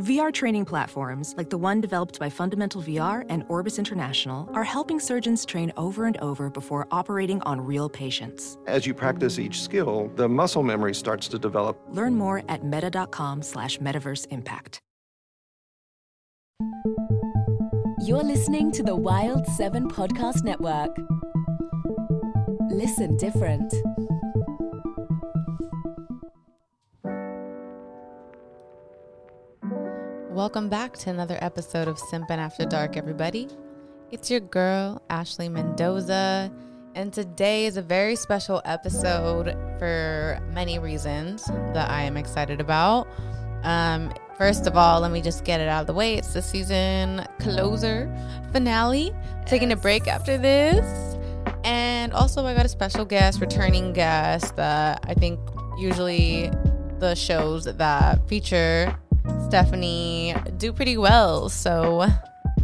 VR training platforms, like the one developed by Fundamental VR and Orbis International, are helping surgeons train over and over before operating on real patients. As you practice each skill, the muscle memory starts to develop. Learn more at meta.com slash metaverse impact. You're listening to the Wild 7 Podcast Network. Listen different. Welcome back to another episode of Simpin' After Dark, everybody. It's your girl, Ashley Mendoza, and today is a very special episode for many reasons that I am excited about. Um, first of all, let me just get it out of the way. It's the season closer finale. Taking a break after this. And also, I got a special guest, returning guest that I think usually the shows that feature Stephanie do pretty well. So,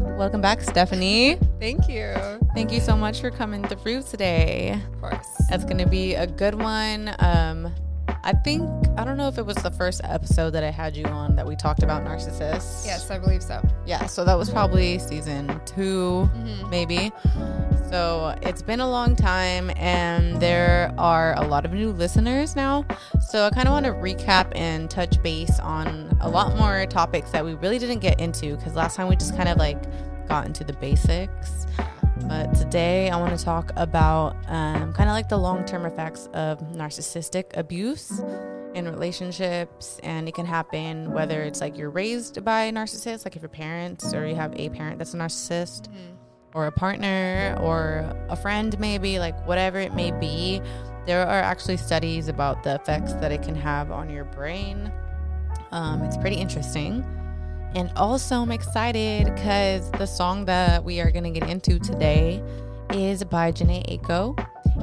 welcome back, Stephanie. Thank you. Thank you so much for coming through today. Of course. That's going to be a good one. Um, I think, I don't know if it was the first episode that I had you on that we talked about narcissists. Yes, I believe so. Yeah, so that was probably season 2 Mm-hmm. maybe. So it's been a long time, and there are a lot of new listeners now. So I kind of want to recap and touch base on a lot more topics that we really didn't get into because last time we just kind of like got into the basics. But today I want to talk about um, kind of like the long term effects of narcissistic abuse in relationships. And it can happen whether it's like you're raised by narcissists, like if your parents or you have a parent that's a narcissist, or a partner, or a friend, maybe, like whatever it may be. There are actually studies about the effects that it can have on your brain. Um, it's pretty interesting. And also, I'm excited because the song that we are going to get into today is by Jhené Aiko.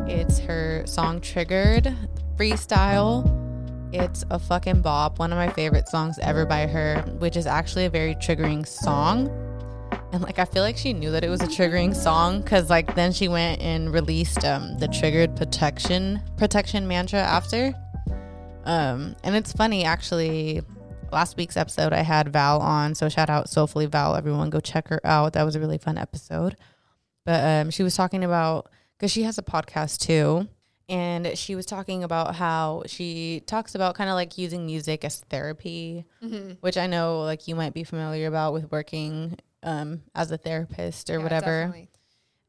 It's her song Triggered Freestyle. It's a fucking bop, one of my favorite songs ever by her, which is actually a very triggering song. And like I feel like she knew that it was a triggering song because like then she went and released um the triggered protection protection mantra after. Um and it's funny actually last week's episode I had Val on, so shout out Soulfully Val, everyone go check her out. That was a really fun episode. But um she was talking about because she has a podcast too. And she was talking about how she talks about kind of like using music as therapy, which I know like you might be familiar about with working um, as a therapist or Yeah, whatever.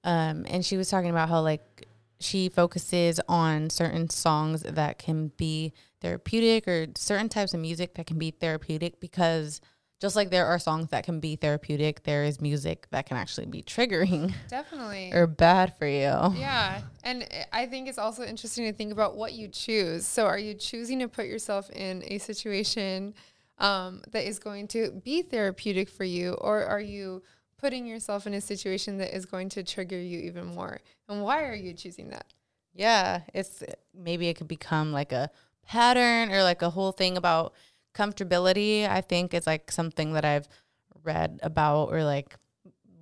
Um, and she was talking about how like she focuses on certain songs that can be therapeutic or certain types of music that can be therapeutic because just like there are songs that can be therapeutic, there is music that can actually be triggering Definitely. or bad for you. yeah. And I think it's also interesting to think about what you choose. So, are you choosing to put yourself in a situation um, that is going to be therapeutic for you, or are you putting yourself in a situation that is going to trigger you even more? And why are you choosing that? Yeah, it's maybe it could become like a pattern or like a whole thing about comfortability. I think is like something that I've read about or like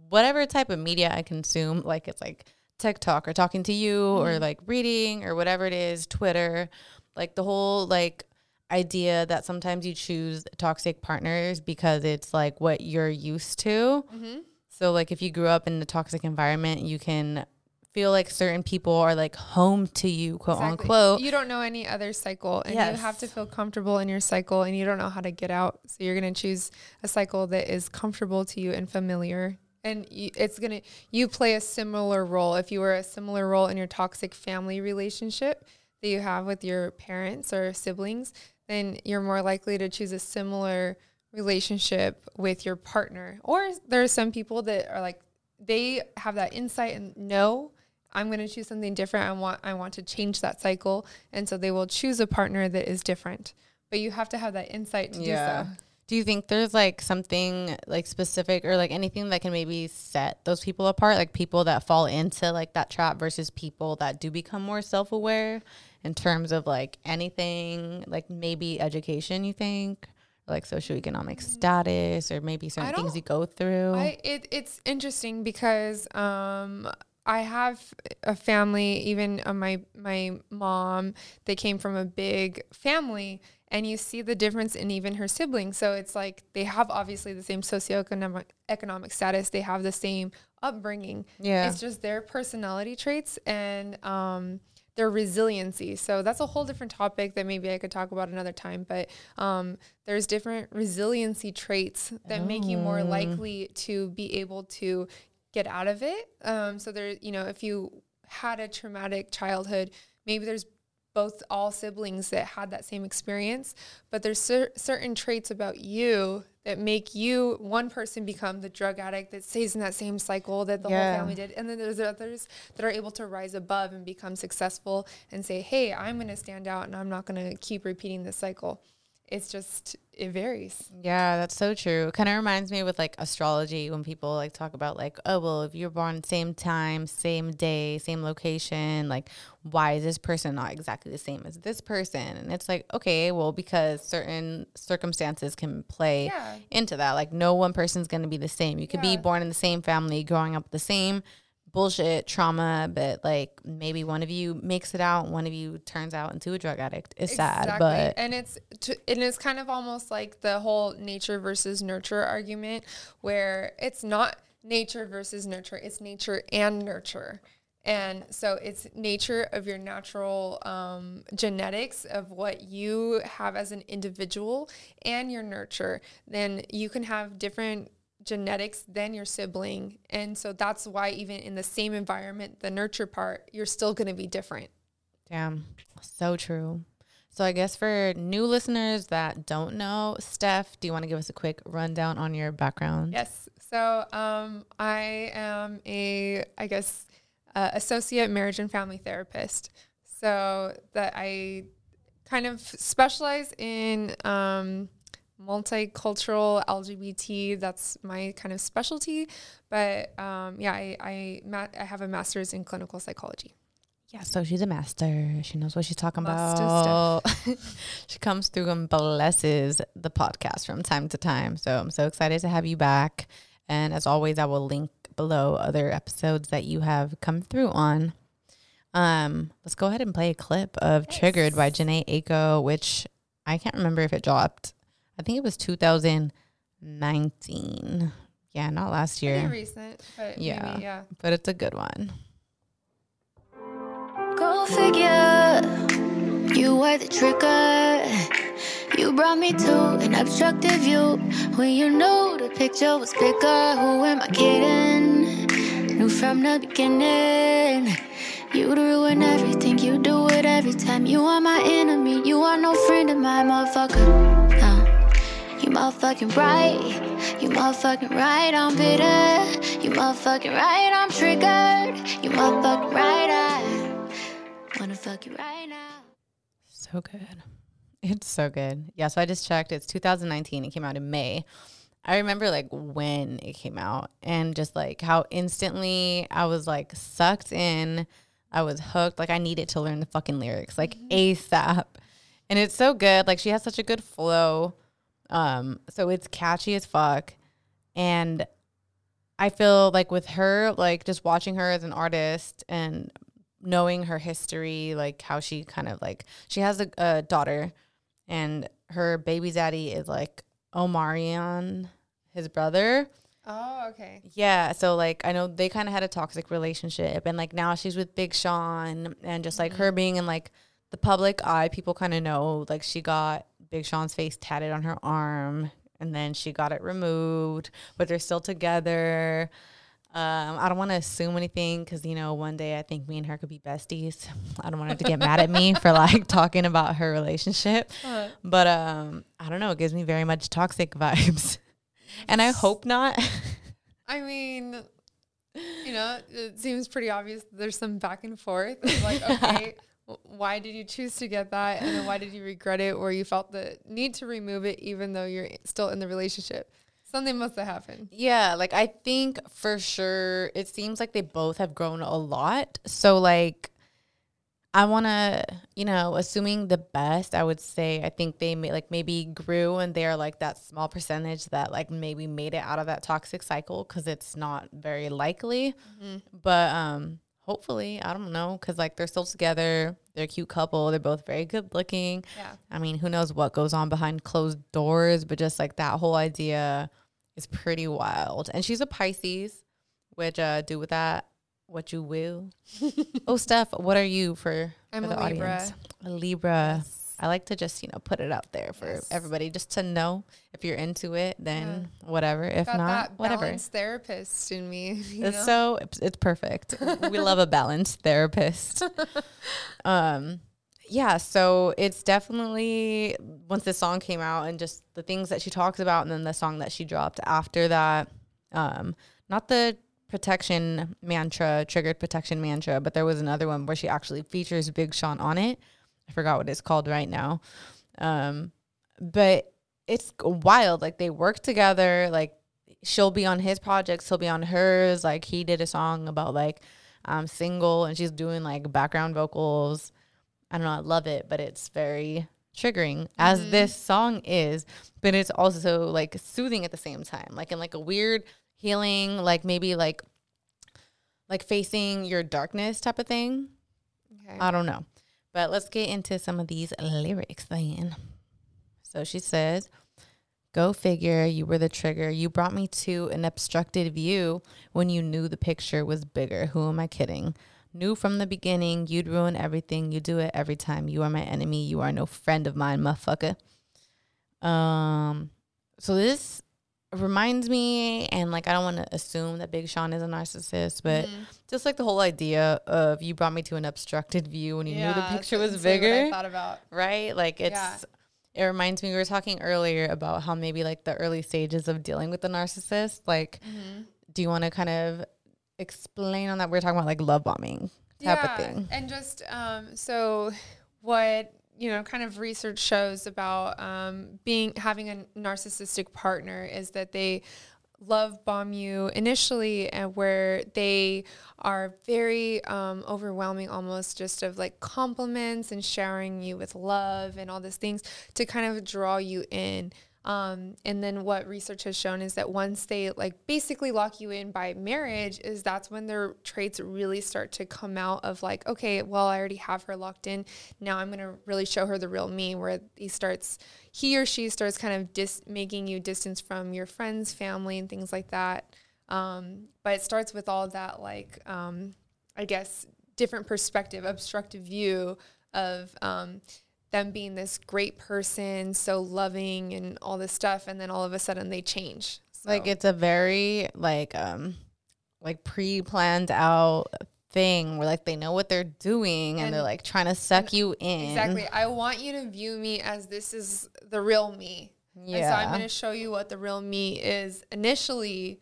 whatever type of media I consume, like it's like TikTok or talking to you or mm-hmm. like reading or whatever it is, Twitter, like the whole like idea that sometimes you choose toxic partners because it's like what you're used to. Mm-hmm. So like if you grew up in a toxic environment, you can feel like certain people are like home to you, quote Exactly. unquote. You don't know any other cycle, and you have to feel comfortable in your cycle, and you don't know how to get out. So you're gonna choose a cycle that is comfortable to you and familiar, and you, it's gonna you play a similar role. If you were a similar role in your toxic family relationship that you have with your parents or siblings, then you're more likely to choose a similar relationship with your partner. Or there are some people that are like they have that insight and know I'm going to choose something different. I want I want to change that cycle, and so they will choose a partner that is different. But you have to have that insight to Yeah. do so. Do you think there's like something like specific or like anything that can maybe set those people apart? Like people that fall into like that trap versus people that do become more self aware in terms of like anything, like maybe education, you think? Like socioeconomic status or maybe certain things you go through. I it, it's interesting because um I have a family, even uh, my my mom, they came from a big family, and you see the difference in even her siblings. So it's like they have obviously the same socioeconomic economic status, they have the same upbringing. Yeah. it's just their personality traits and um their resiliency. So that's a whole different topic that maybe I could talk about another time. But um, there's different resiliency traits that make you more likely to be able to get out of it. Um, so there, you know, if you had a traumatic childhood, maybe there's both all siblings that had that same experience, but there's cer- certain traits about you that make you one person become the drug addict that stays in that same cycle that the Yeah. whole family did, and then there's others that are able to rise above and become successful and say, "Hey, I'm going to stand out, and I'm not going to keep repeating this cycle." It's just it varies. Yeah, that's so true. Kind of reminds me with like astrology when people like talk about like, oh well, if you're born same time, same day, same location, like why is this person not exactly the same as this person? And it's like, okay, well, because certain circumstances can play Yeah. into that. Like no one person's gonna be the same. You could be born in the same family, growing up the same bullshit trauma, but like maybe one of you makes it out, one of you turns out into a drug addict. It's sad, but and it's to, and it's kind of almost like the whole nature versus nurture argument, where it's not nature versus nurture; it's nature and nurture. And so it's nature of your natural um, genetics of what you have as an individual and your nurture. Then you can have different genetics than your sibling. And so that's why, even in the same environment, the nurture part, you're still going to be different. Damn, so true. So I guess for new listeners that don't know, Steph, do you want to give us a quick rundown on your background? Yes. So um, I am a, I guess, uh, associate marriage and family therapist. So that I kind of specialize in um, multicultural LGBT. That's my kind of specialty. But um, yeah, I I, ma- I have a master's in clinical psychology. Yeah, so she's a master. She knows what she's talking Master about. she comes through and blesses the podcast from time to time. So I'm so excited to have you back. And as always, I will link below other episodes that you have come through on. Um, let's go ahead and play a clip of Triggered by Jhené Aiko, which I can't remember if it dropped. I think it was 2019. Yeah, not last Pretty year, recent, but Yeah. maybe, yeah. but it's a good one. Go figure, you were the trigger. You brought me to an obstructive view when you knew the picture was bigger. Who am I kidding? Knew from the beginning. You'd ruin everything, you do it every time. You are my enemy, you are no friend of mine, motherfucker. Motherfucking right, you motherfucking right, I'm bitter. You motherfucking right, I'm triggered. You motherfucking right, I wanna fuck you right now. So good. It's so good. Yeah, so I just checked. It's 2019. It came out in May. I remember like when it came out and just like how instantly I was like sucked in. I was hooked. Like I needed to learn the fucking lyrics like mm-hmm. ASAP. And it's so good. Like she has such a good flow. Um so it's catchy as fuck. And I feel like with her like just watching her as an artist and knowing her history, like how she kind of like she has a, a daughter, and her baby daddy is like Omarion, his brother. Oh, okay. Yeah, so like I know they kind of had a toxic relationship, and like now she's with Big Sean, and just like her being in like the public eye, people kind of know like she got Big Sean's face tatted on her arm, and then she got it removed, but they're still together. Um, I don't want to assume anything because you know one day I think me and her could be besties. I don't want her to get mad at me for like talking about her relationship, but um, I don't know. It gives me very much toxic vibes, and I hope not. I mean, you know, it seems pretty obvious there's some back and forth. It's like, okay, why did you choose to get that and then why did you regret it or you felt the need to remove it even though you're still in the relationship something must have happened Yeah, like I think for sure it seems like they both have grown a lot. So like I want to, you know, assuming the best, I would say I think they may, like maybe grew and they're like that small percentage that like maybe made it out of that toxic cycle cuz it's not very likely. But um hopefully, I don't know cuz like they're still together. They're a cute couple. They're both very good looking. Yeah. I mean, who knows what goes on behind closed doors, but just like that whole idea is pretty wild. And she's a Pisces, which uh do with that what you will. oh, Steph, what are you for, I'm for a the Libra. audience? A Libra. I like to just, you know, put it out there for Yes. everybody just to know if you're into it, then whatever. If got not, whatever. balanced therapist in me you It's know? so it's, it's perfect. we love a balanced therapist. um yeah, so it's definitely once the song came out and just the things that she talks about and then the song that she dropped after that um not the protection mantra, triggered protection mantra, but there was another one where she actually features Big Sean on it. I forgot what it's called right now. Um but it's wild like they work together like she'll be on his projects he'll be on hers like he did a song about like um single and she's doing like background vocals i don't know i love it but it's very triggering as this song is but it's also like soothing at the same time like in like a weird healing like maybe like like facing your darkness type of thing okay. I don't know. But let's get into some of these lyrics then. So she says, Go figure, you were the trigger. You brought me to an obstructed view when you knew the picture was bigger. Who am I kidding? Knew from the beginning you'd ruin everything. You do it every time. You are my enemy. You are no friend of mine, motherfucker. Um, so this reminds me, and like I don't want to assume that Big Sean is a narcissist, but just like the whole idea of you brought me to an obstructed view when you knew the picture was exactly what I bigger, thought about right? Like it's. Yeah. It reminds me we were talking earlier about how maybe like the early stages of dealing with the narcissist. Like, Mm-hmm. do you want to kind of explain on that? We are talking about like love bombing type of thing. And just um, so what you know, kind of research shows about um, being having a narcissistic partner is that they love bomb you initially and where they are very um, overwhelming almost just of like compliments and showering you with love and all these things to kind of draw you in um, and then what research has shown is that once they like basically lock you in by marriage is that's when their traits really start to come out of like okay well i already have her locked in. Now i'm going to really show her the real me where he starts he or she starts kind of dis- making you distance from your friends family and things like that. Um, but it starts with all that like um, i guess different perspective obstructive view of um, them being this great person, so loving and all this stuff, and then all of a sudden they change. Like it's a very like um like pre-planned out thing where like they know what they're doing and, they're like trying to suck you in. exactly. I want you to view me as this is the real me. And so I'm going to show you what the real me is initially,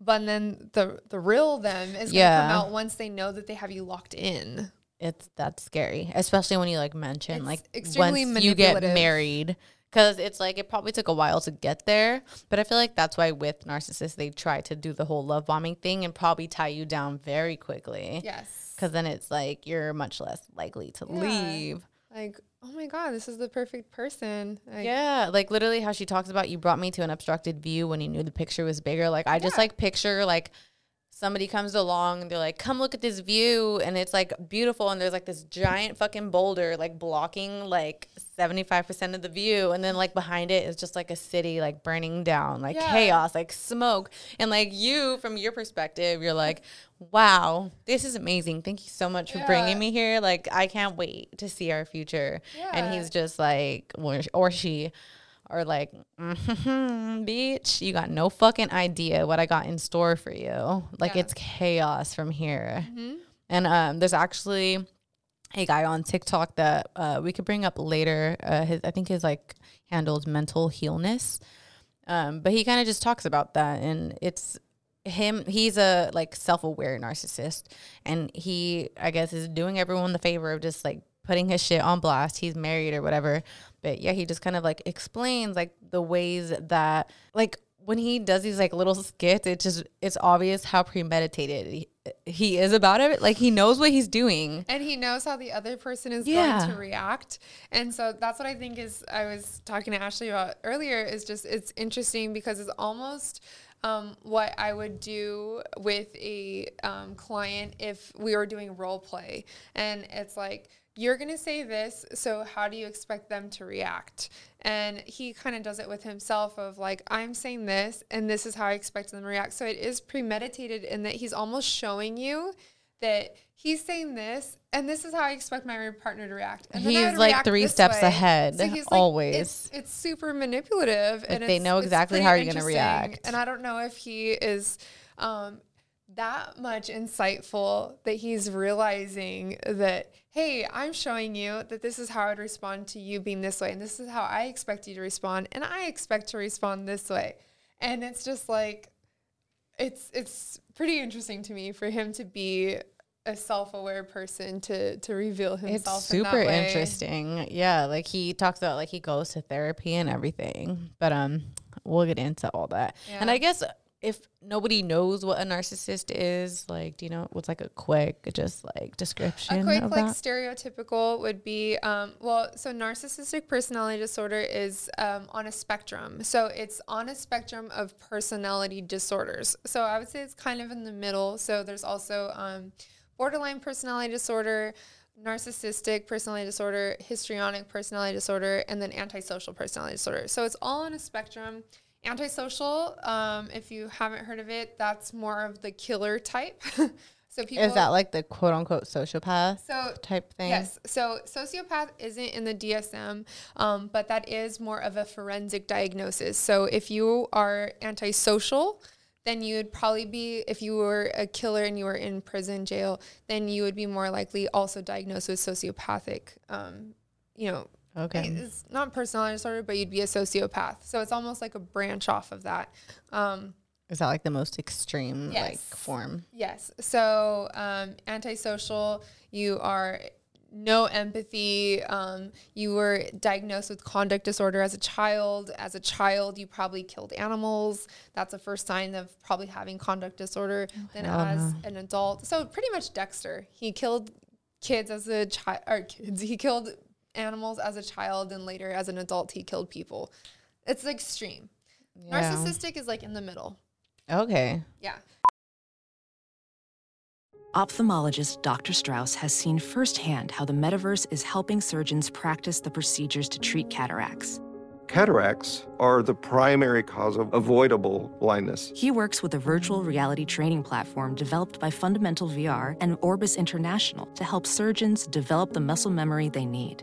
but then the the real them is going to Yeah. come out once they know that they have you locked in. It's that's scary, especially when you like mention It's like extremely once you get married. Cause it's like it probably took a while to get there, but I feel like that's why with narcissists they try to do the whole love bombing thing and probably tie you down very quickly. Yes. Cause then it's like you're much less likely to Yeah. leave. Like, oh my God, this is the perfect person. Like, Yeah, like literally how she talks about you brought me to an obstructed view when you knew the picture was bigger. Like I just like picture like somebody comes along and they're like, "Come look at this view," and it's like beautiful, and there's like this giant fucking boulder like blocking like seventy five percent of the view, and then like behind it is just like a city like burning down, like Yeah. chaos, like smoke, and like you from your perspective, you're like, "Wow, this is amazing! Thank you so much for Yeah. bringing me here. Like I can't wait to see our future." And he's just like, or, or she are like, "Mhm, bitch, you got no fucking idea what I got in store for you. Like Yeah. it's chaos from here. Mm-hmm. And um, there's actually a guy on TikTok that uh, we could bring up later. Uh, his, I think his like handles mental healness. Um, but he kind of just talks about that, and it's him. He's a like self-aware narcissist, and he, I guess, is doing everyone the favor of just like putting his shit on blast. He's married or whatever. But yeah, he just kind of like explains like the ways that like when he does these like little skits, it's just it's obvious how premeditated he, he is about it. Like he knows what he's doing. and he knows how the other person is Yeah. going to react and so that's what i think is i was talking to ashley about earlier is just it's interesting because it's almost um, what i would do with a um, client if we were doing role play and it's like you're going to say this so how do you expect them to react and he kind of does it with himself of like i'm saying this and this is how i expect them to react so it is premeditated in that he's almost showing you that he's saying this, and this is how I expect my partner to react. And He's, like, react three steps way. ahead, always. It's, it's super manipulative, and they know exactly how you're gonna react. And I don't know if he is um, that much insightful that he's realizing that hey, I'm showing you that this is how I'd respond to you being this way, and this is how I expect you to respond, and I expect to respond this way. And it's just like it's it's pretty interesting to me for him to be a self-aware person to to reveal himself. It's in that super way. interesting. Yeah, like he talks about like he goes to therapy and everything. But um we'll get into all that. And I guess if nobody knows what a narcissist is, like, do you know what's like a quick just like description A quick of like that? stereotypical would be um, well, so narcissistic personality disorder is um, on a spectrum. So it's on a spectrum of personality disorders. So I would say it's kind of in the middle. So there's also um, borderline personality disorder, narcissistic personality disorder, histrionic personality disorder, and then antisocial personality disorder. So it's all on a spectrum. Antisocial, um, if you haven't heard of it, that's more of the killer type. so people is that like the quote unquote sociopath so type thing? Yes. So sociopath isn't in the DSM, um, but that is more of a forensic diagnosis. So if you are antisocial, then you would probably be, if you were a killer and you were in prison, jail, then you would be more likely also diagnosed with sociopathic, um, you know, Okay. it's not personality disorder, but you'd be a sociopath. So it's almost like a branch off of that. Um, Is that like the most extreme like form? Yes. So um, antisocial, you are no empathy. Um, you were diagnosed with conduct disorder as a child. As a child, you probably killed animals. That's a first sign of probably having conduct disorder. then hell as an adult, so pretty much Dexter. He killed kids as a child, or kids. He killed animals as a child, and later as an adult, he killed people. It's extreme. Yeah. Narcissistic is like in the middle. Okay. Yeah. Ophthalmologist Dr. Strauss has seen firsthand how the metaverse is helping surgeons practice the procedures to treat cataracts. Cataracts are the primary cause of avoidable blindness. He works with a virtual reality training platform developed by Fundamental VR and Orbis International to help surgeons develop the muscle memory they need.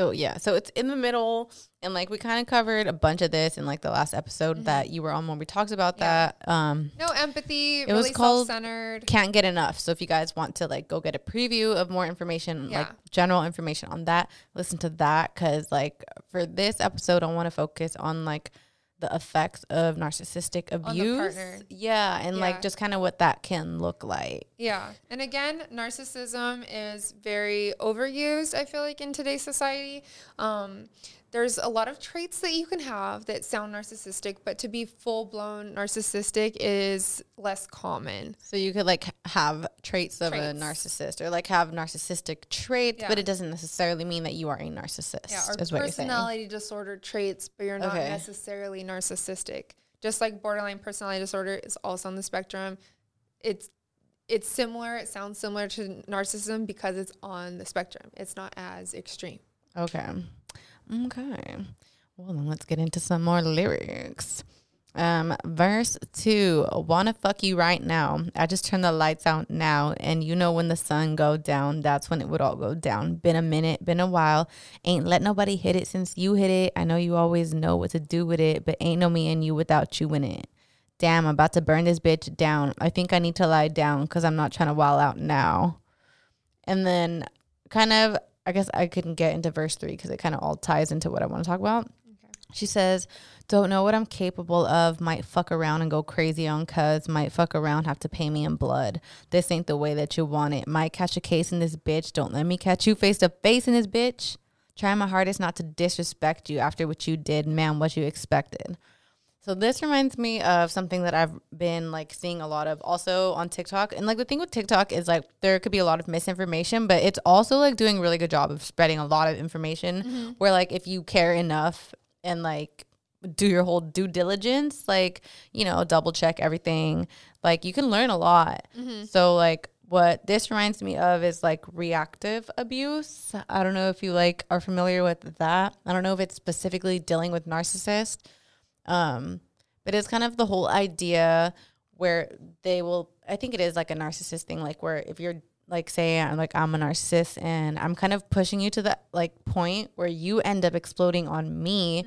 So yeah, so it's in the middle, and like we kind of covered a bunch of this in like the last episode that you were on when we talked about Mm-hmm. Yeah. that. Um, No empathy. It really was called self-centered. can't get enough. So if you guys want to like go get a preview of more information, like general information on that, listen to that because like for this episode, I want to focus on like the effects of narcissistic abuse. Yeah, and Yeah. like just kind of what that can look like. Yeah. And again, narcissism is very overused, I feel like, in today's society. Um, there's a lot of traits that you can have that sound narcissistic, but to be full blown narcissistic is less common. So you could like have traits of a narcissist or like have narcissistic traits, but it doesn't necessarily mean that you are a narcissist. Yeah, or personality disorder traits, but you're not Okay. necessarily narcissistic. Just like borderline personality disorder is also on the spectrum. It's it's similar. It sounds similar to narcissism because it's on the spectrum. It's not as extreme. Okay. Okay. Well, then let's get into some more lyrics. Um, verse two, wanna fuck you right now. I just turn the lights out now, and you know when the sun go down, that's when it would all go down. Been a minute, been a while. Ain't let nobody hit it since you hit it. I know you always know what to do with it, but ain't no me and you without you in it. Damn, I'm about to burn this bitch down. I think I need to lie down because I'm not trying to wild out now. And then kind of, I guess I couldn't get into verse three because it kind of all ties into what I want to talk about. She says, Don't know what I'm capable of. Might fuck around and go crazy on cuz. Might fuck around, have to pay me in blood. This ain't the way that you want it. Might catch a case in this bitch. Don't let me catch you face to face in this bitch. Trying my hardest not to disrespect you after what you did. Man, what you expected. So this reminds me of something that I've been like seeing a lot of also on TikTok. And like the thing with TikTok is like there could be a lot of misinformation, but it's also like doing a really good job of spreading a lot of information mm-hmm. where like if you care enough and like do your whole due diligence, like, you know, double check everything, like you can learn a lot. Mm-hmm. So like what this reminds me of is like reactive abuse. I don't know if you like are familiar with that. I don't know if it's specifically dealing with narcissists. Um, but it's kind of the whole idea where they will I think it is like a narcissist thing, like where if you're like say I'm like I'm a narcissist and I'm kind of pushing you to that like point where you end up exploding on me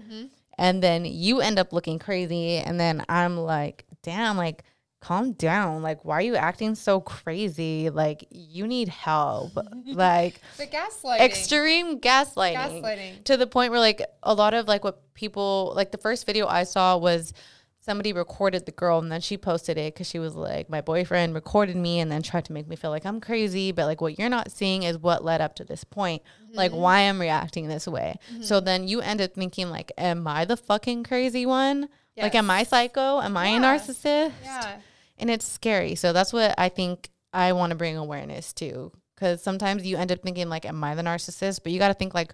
and then you end up looking crazy and then I'm like, damn, like calm down. Like why are you acting so crazy? Like you need help. like The gaslighting. extreme gaslighting, Gaslighting. to the point where like a lot of like what people like the first video I saw was somebody recorded the girl and then she posted it because she was like my boyfriend recorded me and then tried to make me feel like I'm crazy but like what you're not seeing is what led up to this point like Mm-hmm. why I'm reacting this way so then you end up thinking like am I the fucking crazy one like am I psycho am I a Yeah. narcissist Yeah. And it's scary. So that's what I think I want to bring awareness to because sometimes you end up thinking like, "Am I the narcissist?" But you got to think like,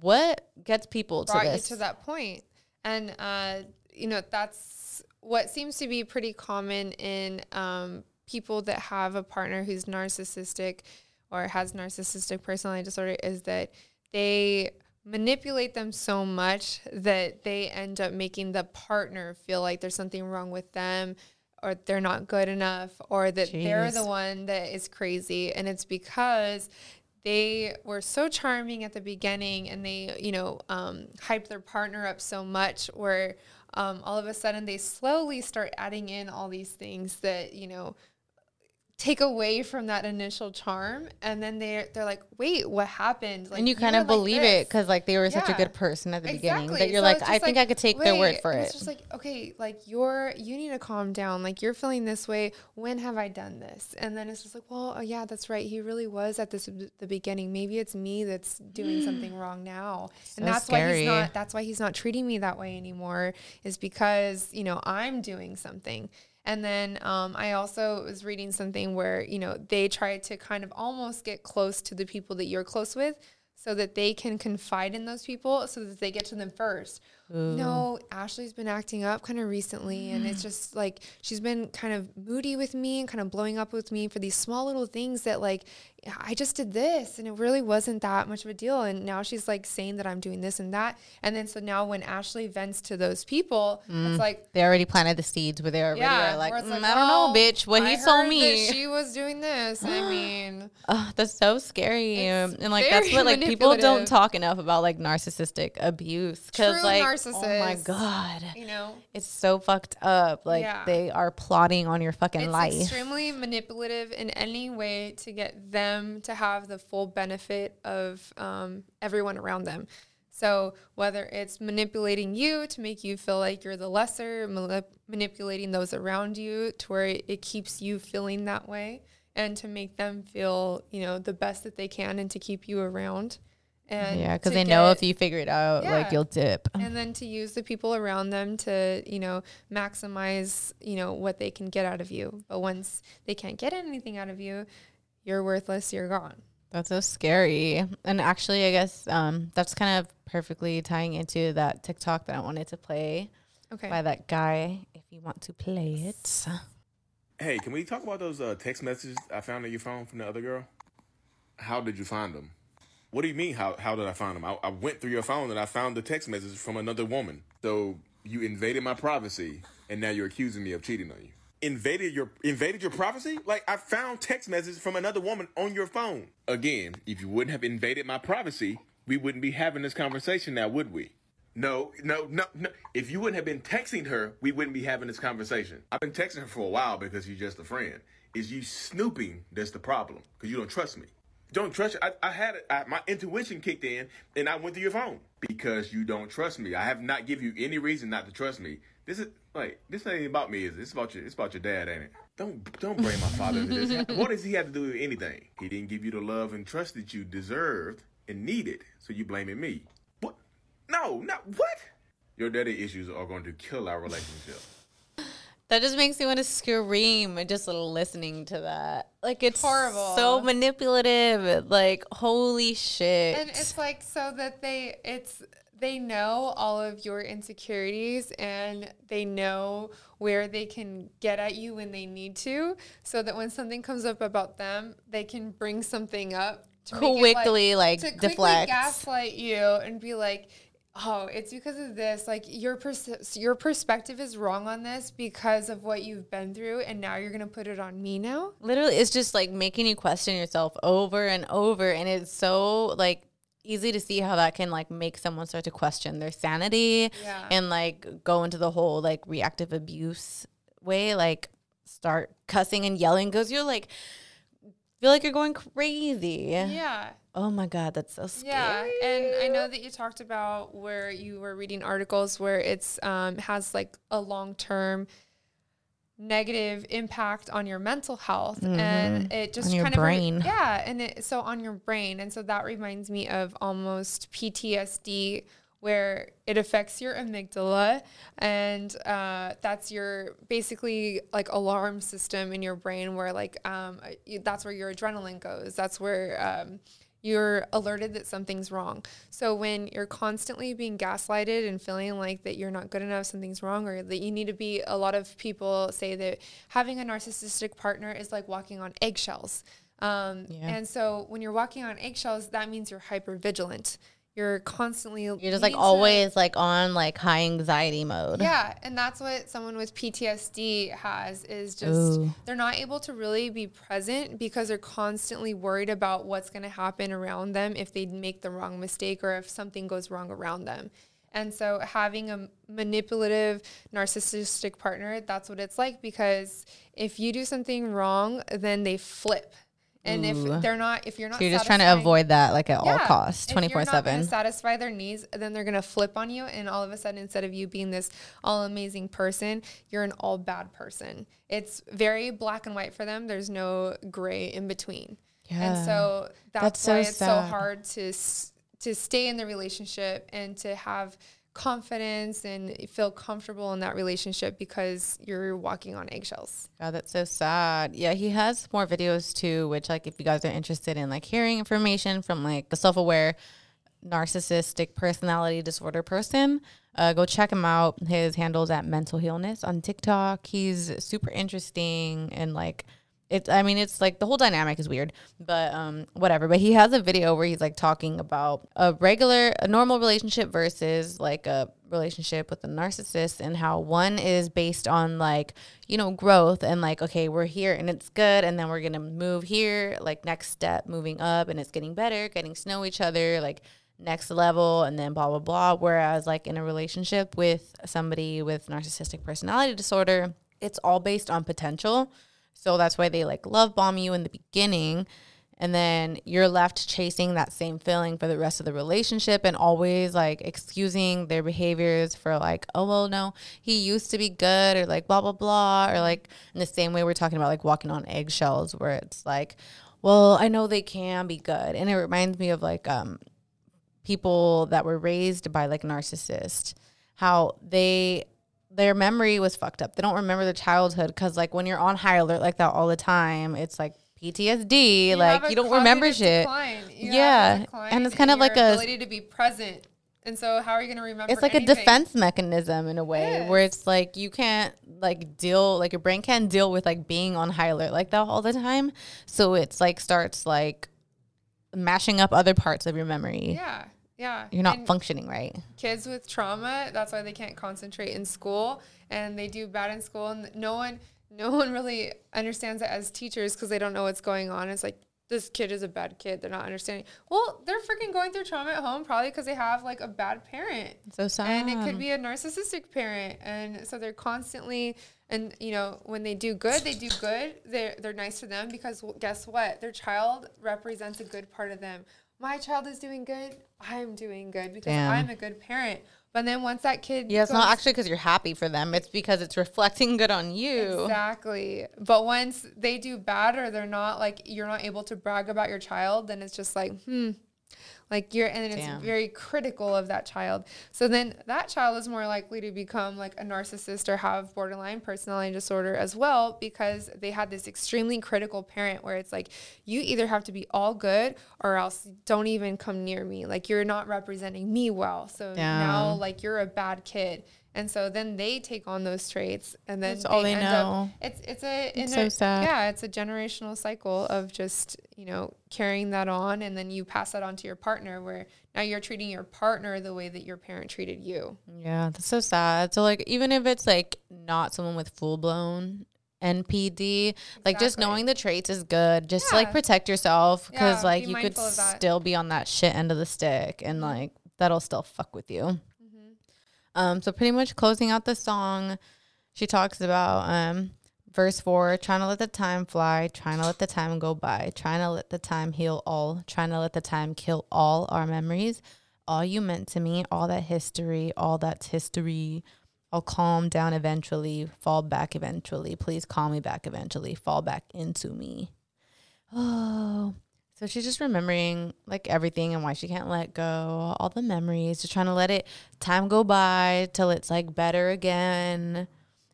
what gets people to this? you to that point. And uh, you know, that's what seems to be pretty common in um, people that have a partner who's narcissistic or has narcissistic personality disorder is that they manipulate them so much that they end up making the partner feel like there's something wrong with them or they're not good enough or that they're the one that is crazy. And it's because they were so charming at the beginning and they you know um, hyped their partner up so much where um, all of a sudden they slowly start adding in all these things that you know take away from that initial charm and then they're they're like wait what happened like and you kind of believe this. it because like they were such a good person at the beginning that you're So like, I just think I could take their word for and it. It's just like, okay, like you're you need to calm down. Like you're feeling this way. When have I done this? And then it's just like, well, oh yeah, that's right. He really was at this the beginning. Maybe it's me that's doing something wrong now. and So that's why scary. he's not that's why he's not treating me that way anymore is because, you know, I'm doing something. And then um, I also was reading something where, you know, they try to kind of almost get close to the people that you're close with so that they can confide in those people so that they get to them first. No, Ashley's been acting up kind of recently, and it's just like she's been kind of moody with me and kind of blowing up with me for these small little things that, like, I just did this and it really wasn't that much of a deal. And now she's like saying that I'm doing this and that. And then so now when Ashley vents to those people, it's like, they already planted the seeds where they already yeah, are like, "Mm, like, I don't know, bitch. What I he told me. she was doing this. I mean, Ugh, that's so scary. It's and like that's what like people don't talk enough about like narcissistic abuse because True like oh my god, you know, it's so fucked up. Like Yeah. they are plotting on your fucking it's life. extremely manipulative in any way to get them to have the full benefit of um, everyone around them. So whether it's manipulating you to make you feel like you're the lesser, manip- manipulating those around you to where it keeps you feeling that way, and to make them feel you know the best that they can, and to keep you around. And yeah, because to they know if you figure it out, like you'll dip. and then to use the people around them to you know maximize you know what they can get out of you but once they can't get anything out of you you're worthless you're gone That's so scary. And actually, I guess um, that's kind of perfectly tying into that TikTok that I wanted to play okay by that guy. If you want to play it, Hey, can we talk about those uh, text messages I found on your phone from the other girl? How did you find them? What do you mean? How how did I find them? I, I went through your phone and I found the text messages from another woman. So you invaded my privacy, and now you're accusing me of cheating on you. Invaded your invaded your privacy? Like I found text messages from another woman on your phone. Again, if you wouldn't have invaded my privacy, we wouldn't be having this conversation now, would we? No, no, no, no. If you wouldn't have been texting her, we wouldn't be having this conversation. I've been texting her for a while because you're just a friend. Is you snooping that's the problem because you don't trust me. Don't trust you. I, I had it. I, my intuition kicked in, and I went to your phone because you don't trust me. I have not give you any reason not to trust me. This is like this ain't about me. Is it? It's about your. It's about your dad, ain't it? Don't don't bring my father into this. What does he have to do with anything? He didn't give you the love and trust that you deserved and needed, so you blaming me. What? No, not what? Your daddy issues are going to kill our relationship. That just makes me want to scream just listening to that. Like it's Horrible. so manipulative. Like holy shit. And it's like so that they it's they know all of your insecurities and they know where they can get at you when they need to so that when something comes up about them, they can bring something up to Quickly, like, to quickly deflect. gaslight you and be like Oh, it's because of this. Like your pers- your perspective is wrong on this because of what you've been through, and now you're gonna put it on me now. Literally, it's just like making you question yourself over and over, and it's so like easy to see how that can like make someone start to question their sanity Yeah. and like go into the whole like reactive abuse way, like start cussing and yelling because you're like feel like you're going crazy. Yeah. Oh my god, that's so scary. Yeah, and I know that you talked about where you were reading articles where it's um, has like a long term negative impact on your mental health and it just Mm-hmm. Kind of brain. yeah and it, so on your brain and so that reminds me of almost PTSD where it affects your amygdala and uh, that's your basically like alarm system in your brain where like um, that's where your adrenaline goes that's where um, you're alerted that something's wrong. So when you're constantly being gaslighted and feeling like that you're not good enough, something's wrong, or that you need to be, a lot of people say that having a narcissistic partner is like walking on eggshells. Um, Yeah. And so when you're walking on eggshells, that means you're hyper vigilant. You're constantly You're just like needing to- always like on like high anxiety mode. yeah, and that's what someone with PTSD has is just Ooh. they're not able to really be present because they're constantly worried about what's going to happen around them if they make the wrong mistake or if something goes wrong around them. And so having a manipulative narcissistic partner, that's what it's like because if you do something wrong, then they flip. And Ooh. if they're not if you're not So you're just trying to avoid that like at all yeah. costs, If twenty you're four seven. Satisfy their needs, then they're gonna flip on you, and all of a sudden, instead of you being this all amazing person, you're an all bad person. It's very black and white for them. There's no gray in between, Yeah. and so that's, That's so why it's so hard to to stay in the relationship and to have confidence and feel comfortable in that relationship because you're walking on eggshells. God, that's so sad. Yeah, he has more videos too, which like if you guys are interested in like hearing information from like a self aware narcissistic personality disorder person, uh, go check him out. His handles at mental healness on TikTok. He's super interesting and like it's I mean it's like the whole dynamic is weird, but um whatever. But he has a video where he's like talking about a regular a normal relationship versus like a relationship with a narcissist and how one is based on like, you know, growth and like okay, we're here and it's good and then we're going to move here, like next step, moving up and it's getting better, getting to know each other, like next level and then blah blah blah whereas like in a relationship with somebody with narcissistic personality disorder, it's all based on potential. So that's why they like love bomb you in the beginning. And then you're left chasing that same feeling for the rest of the relationship and always like excusing their behaviors for like, oh, well, no, he used to be good or like blah, blah, blah. Or like in the same way we're talking about like walking on eggshells where it's like, well, I know they can be good. And it reminds me of like um, people that were raised by like narcissists, how they their memory was fucked up. They don't remember their childhood because like when you're on high alert like that all the time, it's like PTSD. You like you don't remember shit. decline. You have a Yeah, and it's kind of like a ability to be present. And so, how are you going to remember? it's like anything? a defense mechanism in a way where it's like you can't like deal like your brain can't deal with like being on high alert like that all the time. So it's like starts like mashing up other parts of your memory. Yeah, yeah. You're not And functioning right. kids with trauma. That's why they can't concentrate in school, and they do bad in school. And no one, no one really understands it as teachers because they don't know what's going on. It's like this kid is a bad kid. They're not understanding. Well, they're freaking going through trauma at home probably because they have like a bad parent. So sad. And it could be a narcissistic parent. And so they're constantly And you know, when they do good, they do good. They're they're nice to them because well, guess what? Their child represents a good part of them. My child is doing good. I'm doing good because Damn. I'm a good parent. But then once that kid, Yeah, it's not actually because you're happy for them. It's because it's reflecting good on you. Exactly. But once they do bad or they're not like you're not able to brag about your child, then it's just like, hmm. Like you're and then Damn. it's very critical of that child. So then that child is more likely to become like a narcissist or have borderline personality disorder as well because they had this extremely critical parent where it's like you either have to be all good or else don't even come near me. Like you're not representing me well. So now like you're a bad kid. And so then they take on those traits, and then That's all they end know. Up, it's it's a It's in a- so sad. Yeah, it's a generational cycle of just you know carrying that on, and then you pass that on to your partner, where now you're treating your partner the way that your parent treated you. Yeah, that's so sad. So like even if it's like not someone with full blown NPD, like just knowing the traits is good. Just to, like protect yourself because Yeah, like be you could mindful of that. still be on that shit end of the stick and mm-hmm. like that'll still fuck with you. Um so pretty much closing out the song, she talks about um verse 4 trying to let the time fly, trying to let the time go by, trying to let the time heal all, trying to let the time kill all our memories all you meant to me, all that history, all that's history. I'll calm down eventually, fall back eventually. Please call me back eventually, fall back into me. Oh, so she's just remembering like everything and why she can't let go, all the memories, just trying to let it time go by till it's like better again.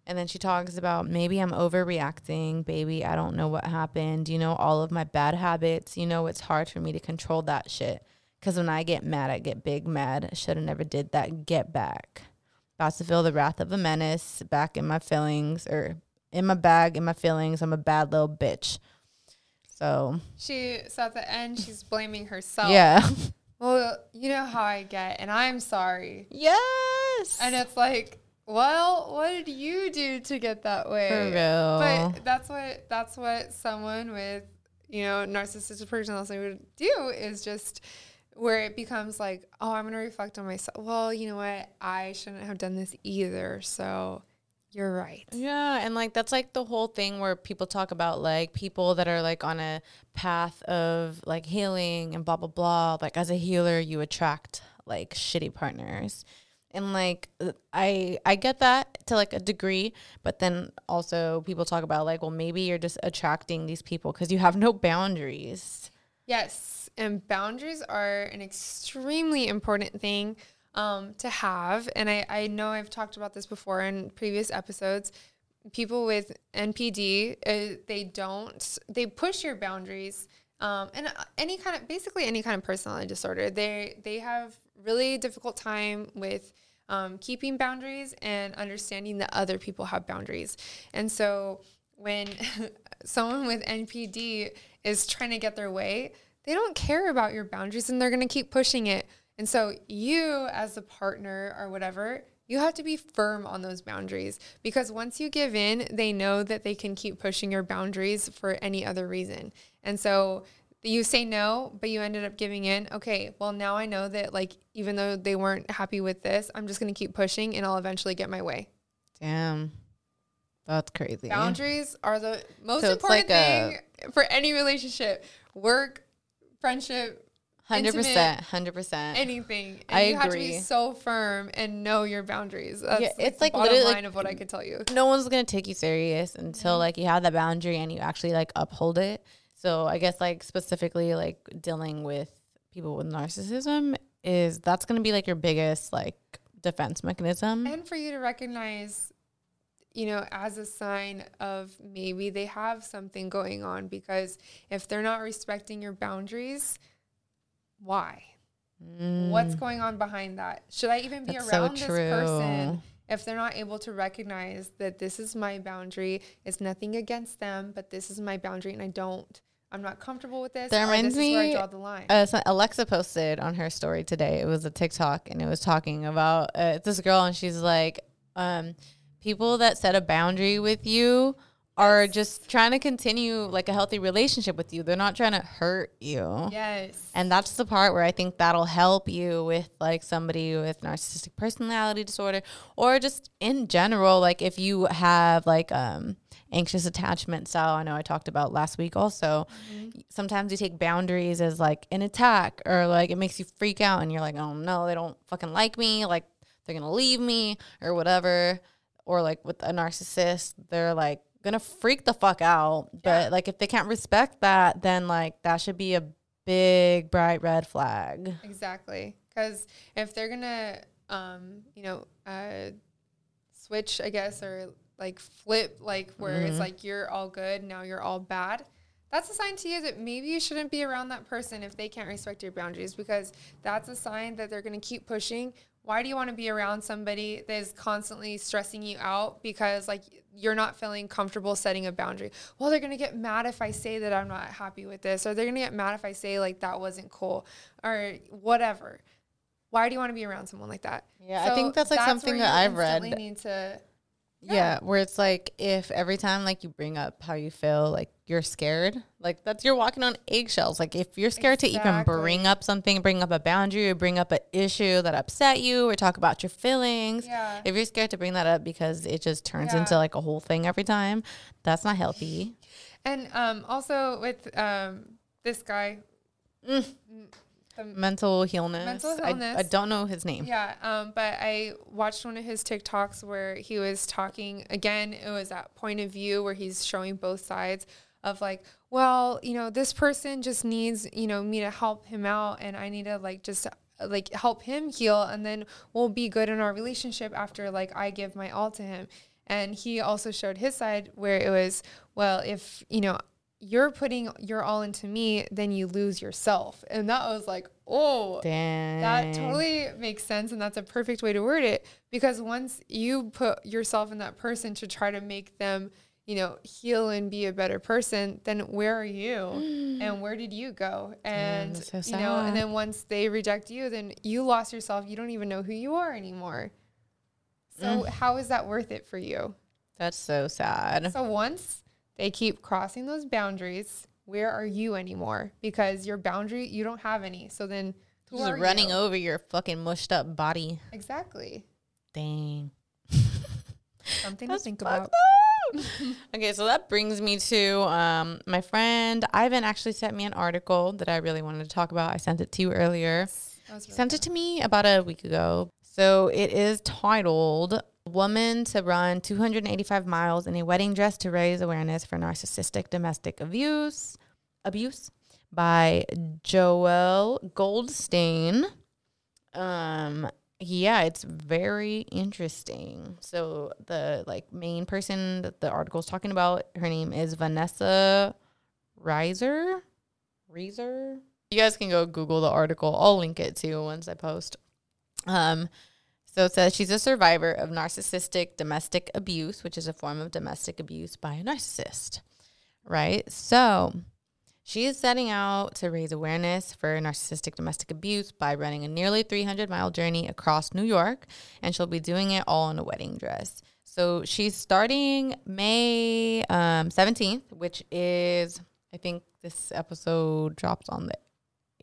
And then she talks about maybe I'm overreacting, baby. I don't know what happened. You know, all of my bad habits. You know, it's hard for me to control that shit. Because when I get mad, I get big mad. Should have never did that. Get back. About to feel the wrath of a menace back in my feelings or in my bag, in my feelings. I'm a bad little bitch. So, She so at the end she's blaming herself. yeah. Well, you know how I get, and I'm sorry. yes. And it's like, well, what did you do to get that way? For real. But that's what that's what someone with you know narcissistic personality would do is just where it becomes like, oh, I'm gonna reflect on myself. Well, you know what? I shouldn't have done this either. So you're right. Yeah, and like that's like the whole thing where people talk about like people that are like on a path of like healing and blah blah blah. Like as a healer, you attract like shitty partners. And like uh, I I get that to like a degree, but then also people talk about like well maybe you're just attracting these people cuz you have no boundaries. Yes, and boundaries are an extremely important thing um, to have. And I, I know I've talked about this before in previous episodes. People with NPD, uh, they don't, they push your boundaries. Um, and uh, any kind of, basically any kind of personality disorder, they they have really difficult time with um, keeping boundaries and understanding that other people have boundaries. And so when someone with NPD is trying to get their way, they don't care about your boundaries and they're going to keep pushing it. And so you as a partner or whatever, you have to be firm on those boundaries because once you give in, they know that they can keep pushing your boundaries for any other reason. And so you say no, but you ended up giving in. Okay, well now I know that like even though they weren't happy with this, I'm just going to keep pushing and I'll eventually get my way. Damn. That's crazy. Boundaries are the most So important like a- thing for any relationship. Work, friendship, 100%, 100%. anything. And I you have to be agree. so firm and know your boundaries. That's Yeah, like it's like bottom literally, line of what I could tell you. no one's gonna take you serious until Mm-hmm. like you have that boundary and you actually like uphold it. So I guess like specifically like dealing with people with narcissism is that's gonna be like your biggest like defense mechanism. And for you to recognize, you know, as a sign of maybe they have something going on because if they're not respecting your boundaries, why? What's going on behind that? Should I even be Mm. That's so around this person if they're not able to recognize that this is my boundary? It's nothing against them, but this is my boundary, and I don't. I'm not comfortable with this. That reminds this is where I me. draw the line. Uh, so Alexa posted on her story today. It was a TikTok, and it was talking about uh, this girl, and she's like, um, people that set a boundary with you are just trying to continue like a healthy relationship with you. They're not trying to hurt you. Yes. And that's the part where I think that'll help you with like somebody with narcissistic personality disorder or just in general like if you have like um anxious attachment style I know I talked about last week also. Sometimes you take boundaries as like an attack or like it makes you freak out and you're like, "Oh no, they don't fucking like me." Like they're going to leave me or whatever. Or like with a narcissist, they're like to freak the fuck out. But like if they can't respect that, then like that should be a big bright red flag. Exactly. Because if they're gonna, um, you know, uh, switch, I guess, or like flip, like where it's like you're all good, now you're all bad. That's a sign to you that maybe you shouldn't be around that person if they can't respect your boundaries because that's a sign that they're going to keep pushing. Why do you want to be around somebody that is constantly stressing you out because like you're not feeling comfortable setting a boundary? Well, they're going to get mad if I say that I'm not happy with this or they're going to get mad if I say like that wasn't cool or whatever. Why do you want to be around someone like that? Yeah, I think that's, like, something where that I've read. Need to Yeah. where it's like if every time like you bring up how you feel, like you're scared, like that's you're walking on eggshells. Like if you're scared to even bring up something, bring up a boundary or bring up an issue that upset you or talk about your feelings. Yeah. If you're scared to bring that up because it just turns Yeah. into like a whole thing every time, that's not healthy. And um, also with um, this guy, Mental illness. Mental I- illness. I, don't know his name. yeah. Um, but I watched one of his TikToks where he was talking again. It was that point of view where he's showing both sides of like, well, you know, this person just needs you know me to help him out, and I need to like just like help him heal, and then we'll be good in our relationship after like I give my all to him. And he also showed his side where it was, well, if you know you're putting your all into me, then you lose yourself. And that was like, oh, Damn. that totally makes sense. And that's a perfect way to word it. Because once you put yourself in that person to try to make them, you know, heal and be a better person, then where are you? Mm. and where did you go? And, so you know, and then once they reject you, then you lost yourself. You don't even know who you are anymore. So mm. how is that worth it for you? That's so sad. So once they keep crossing those boundaries, where are you anymore? Because your boundary, you don't have any. So then who Just running you? over your fucking mushed up body. Exactly. Dang. Something to think about. okay, so that brings me to um, my friend Ivan actually sent me an article that I really wanted to talk about. I sent it to you earlier. Really sent it to me about a week ago. So it is titled Woman to Run 285 Miles in a Wedding Dress to Raise Awareness for Narcissistic Domestic Abuse Abuse by Joel Goldstein. Um yeah, it's very interesting. So the like main person that the article's talking about, her name is Vanessa Reiser. Reiser. You guys can go Google the article. I'll link it too once I post. Um, so it says she's a survivor of narcissistic domestic abuse, which is a form of domestic abuse by a narcissist. Right? So she is setting out to raise awareness for narcissistic domestic abuse by running a nearly 300 mile journey across New York, and she'll be doing it all in a wedding dress. So she's starting May um, 17th, which is, I think this episode drops on the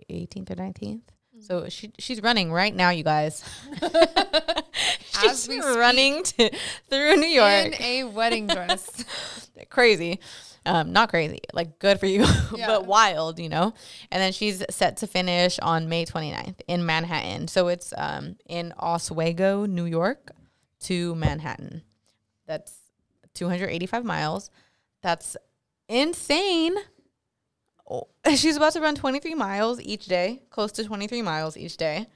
18th or 19th. So she she's running right now, you guys. she's running to, through New York In a wedding dress. crazy. Um, not crazy, like good for you, Yeah. but wild, you know? And then she's set to finish on May 29th in Manhattan. So it's um, in Oswego, New York to Manhattan. That's 285 miles. That's insane. She's about to run 23 miles each day, close to 23 miles each day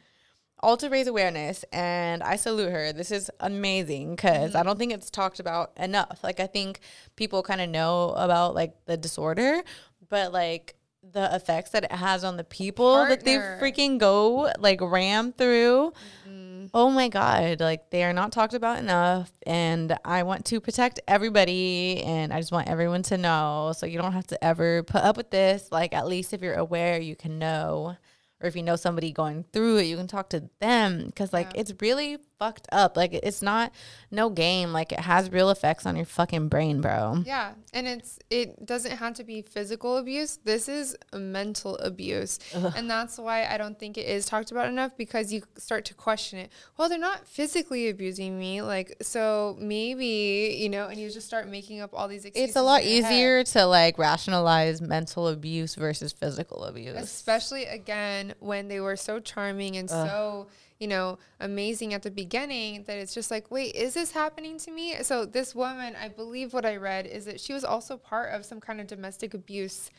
all to raise awareness and i salute her. This is amazing because i mm-hmm. don't think it's talked about enough. Like i think people kind of know about like the disorder but like the effects that it has on the people that they freaking go like ram through mm-hmm. Oh my god like they are not talked about enough and i want to protect everybody and i just want everyone to know so you don't have to ever put up with this. Like at least if you're aware you can know or if you know somebody going through it, you can talk to them because like Yeah. it's really fucked up. Like it's not no game. Like it has real effects on your fucking brain, bro. Yeah, and it's it doesn't have to be physical abuse. This is mental abuse, and that's why I don't think it is talked about enough because you start to question it. Well, they're not physically abusing me, like so maybe you know, and you just start making up all these excuses. It's a lot your head. easier to like rationalize mental abuse versus physical abuse. especially again when they were so charming and so you know amazing at the beginning that it's just like wait is this happening to me? So this woman i believe what i read is that she was also part of some kind of domestic abuse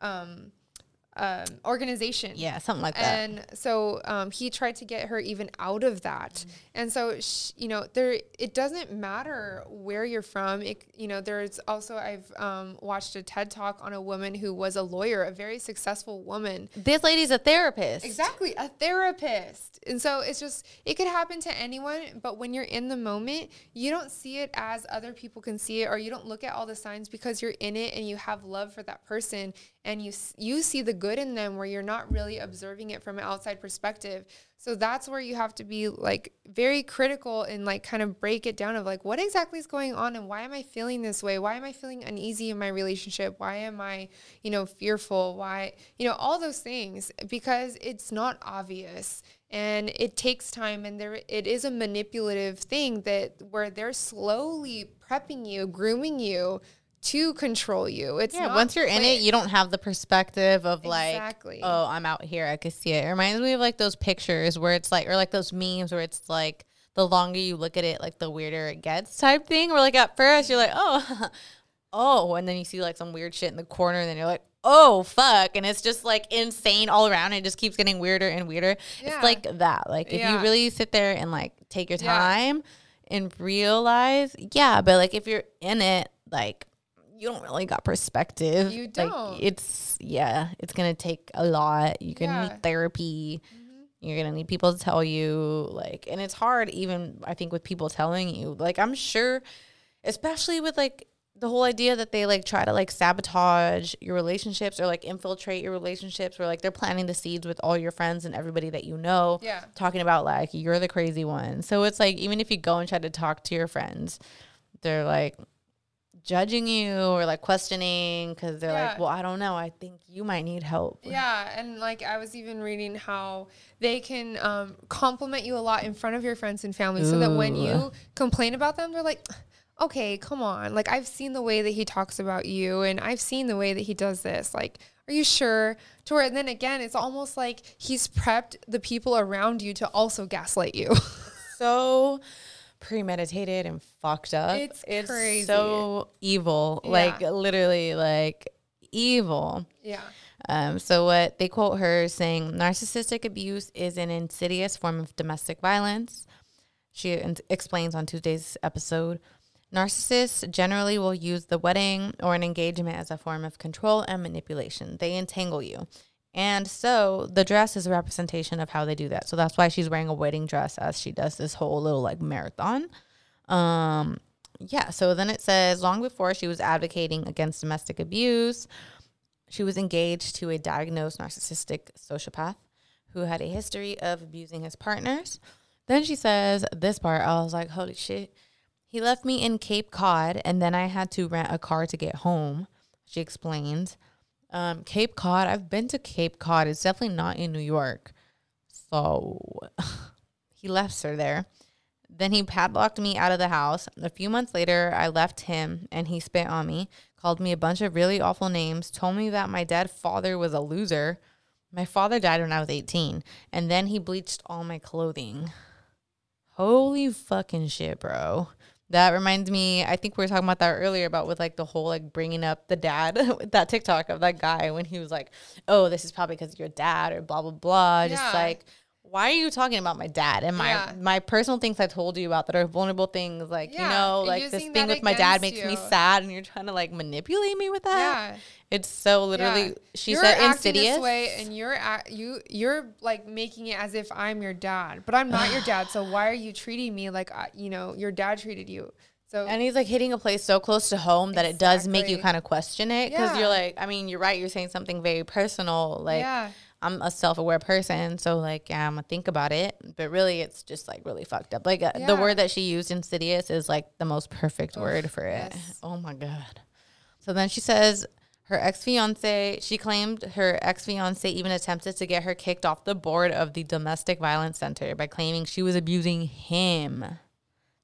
um, um, organization Yeah, something like that. and so um, he tried to get her even out of that. Mm-hmm. And so, sh- you know, there it doesn't matter where you're from. It, you know, there's also I've um, watched a TED talk on a woman who was a lawyer, a very successful woman. this lady's a therapist. Exactly, a therapist. And so it's just it could happen to anyone, but when you're in the moment, you don't see it as other people can see it or you don't look at all the signs because you're in it and you have love for that person and you you see the good in them where you're not really observing it from an outside perspective. So that's where you have to be like very critical and like kind of break it down of like what exactly is going on and why am I feeling this way? Why am I feeling uneasy in my relationship? Why am I, you know, fearful? Why, you know, all those things because it's not obvious and it takes time and there it is a manipulative thing that where they're slowly prepping you, grooming you to control you. It's Yeah, once you're in it, you don't have the perspective of like, Exactly. oh, I'm out here, I could see it. It reminds me of like those pictures where it's like, or like those memes where it's like, the longer you look at it, like the weirder it gets type thing. Where like at first you're like, oh, oh, and then you see like some weird shit in the corner, and then you're like, oh fuck, and it's just like insane all around. It just keeps getting weirder and weirder. Yeah. It's like that. Like if you really sit there and like take your Yeah. time and realize, yeah, but like if you're in it, like you don't really got perspective. You don't. it's yeah, it's gonna take a lot. You're gonna Yeah. Mm-hmm. need therapy. You're gonna need people to tell you like, and it's hard even I think with people telling you. Like I'm sure, especially with like the whole idea that they like try to like sabotage your relationships or like infiltrate your relationships, or like they're planting the seeds with all your friends and everybody that you know. Yeah. talking about like you're the crazy one. So it's like even if you go and try to talk to your friends, they're like judging you or like questioning because they're like, well, I don't know. I think you might need help. Yeah, and like I was even reading how they can um, compliment you a lot in front of your friends and family, so that when you complain about them, they're like, "Okay, come on." Like I've seen the way that he talks about you, and I've seen the way that he does this. Like, are you sure? To where then again, it's almost like he's prepped the people around you to also gaslight you. so premeditated and fucked up. It's crazy. so evil. Like literally like evil. yeah. Um, so what they quote her saying, narcissistic abuse is an insidious form of domestic violence. She in- explains on Tuesday's episode. Narcissists generally will use the wedding or an engagement as a form of control and manipulation. They entangle you. And so the dress is a representation of how they do that. So that's why she's wearing a wedding dress as she does this whole little like marathon. Um, yeah, so then it says long before she was advocating against domestic abuse, she was engaged to a diagnosed narcissistic sociopath who had a history of abusing his partners. Then she says this part, I was like, holy shit. He left me in Cape Cod and then I had to rent a car to get home. She explained. Um, Cape Cod, I've been to Cape Cod. It's definitely not in New York. So he left her there. Then he padlocked me out of the house. A few months later, I left him and he spit on me, called me a bunch of really awful names, told me that my dead father was a loser. My father died when I was 18, and then he bleached all my clothing. Holy fucking shit, bro. That reminds me, I think we were talking about that earlier about with like the whole like bringing up the dad, with that TikTok of that guy when he was like, oh, this is probably because of your dad or blah, blah, blah. Just Yeah. like, why are you talking about my dad and my Yeah. my personal things I told you about that are vulnerable things like you know like this thing with my dad makes me sad and you're trying to like manipulate me with that. Yeah. It's so literally Yeah. she You're said insidious. this way, and you're at, you you're like making it as if I'm your dad, but I'm not your dad. So why are you treating me like I, you know your dad treated you? So And he's like hitting a place so close to home that it does make you kind of question it because Yeah. you're like, I mean, you're right. You're saying something very personal. Like, Yeah. I'm a self aware person, so like yeah, I'm gonna think about it. But really, it's just like really fucked up. Like uh, the word that she used, insidious, is like the most perfect word for it. yes. Oh my god. So then she says her ex fiance. She claimed her ex fiance even attempted to get her kicked off the board of the domestic violence center by claiming she was abusing him.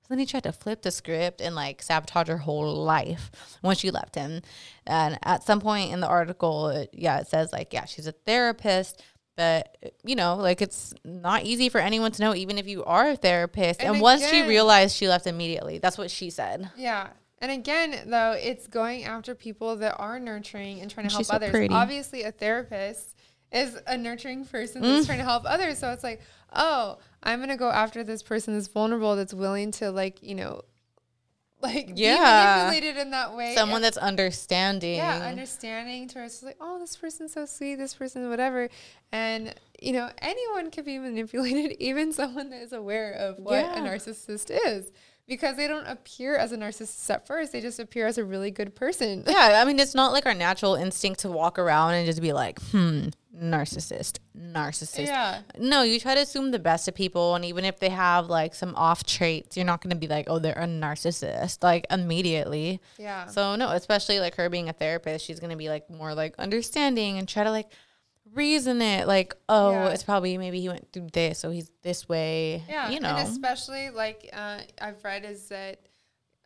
So then he tried to flip the script and like sabotage her whole life when she left him. And at some point in the article, it, yeah, it says like, yeah, she's a therapist, but you know, like it's not easy for anyone to know, even if you are a therapist. And, And once she realized, she left immediately. That's what she said. Yeah. And again, though, it's going after people that are nurturing and trying to help She's others. Obviously, a therapist is a nurturing person Mm. that's trying to help others. So it's like, oh, I'm going to go after this person that's vulnerable, that's willing to, like, you know, like Yeah. be manipulated in that way. Someone And- that's understanding. yeah, understanding to us like, oh, this person's so sweet, this person, whatever. And, you know, anyone can be manipulated, even someone that is aware of what Yeah. a narcissist is. Because they don't appear as a narcissist at first, they just appear as a really good person. Yeah, I mean, it's not like our natural instinct to walk around and just be like, hmm, narcissist, narcissist. Yeah. No, you try to assume the best of people. And even if they have like some off traits, you're not going to be like, oh, they're a narcissist, like immediately. Yeah. So, no, especially like her being a therapist, she's going to be like more like understanding and try to like reason it. Like, oh, Yeah. it's probably maybe he went through this, so he's this way. Yeah, You know. and especially like uh, I've read is that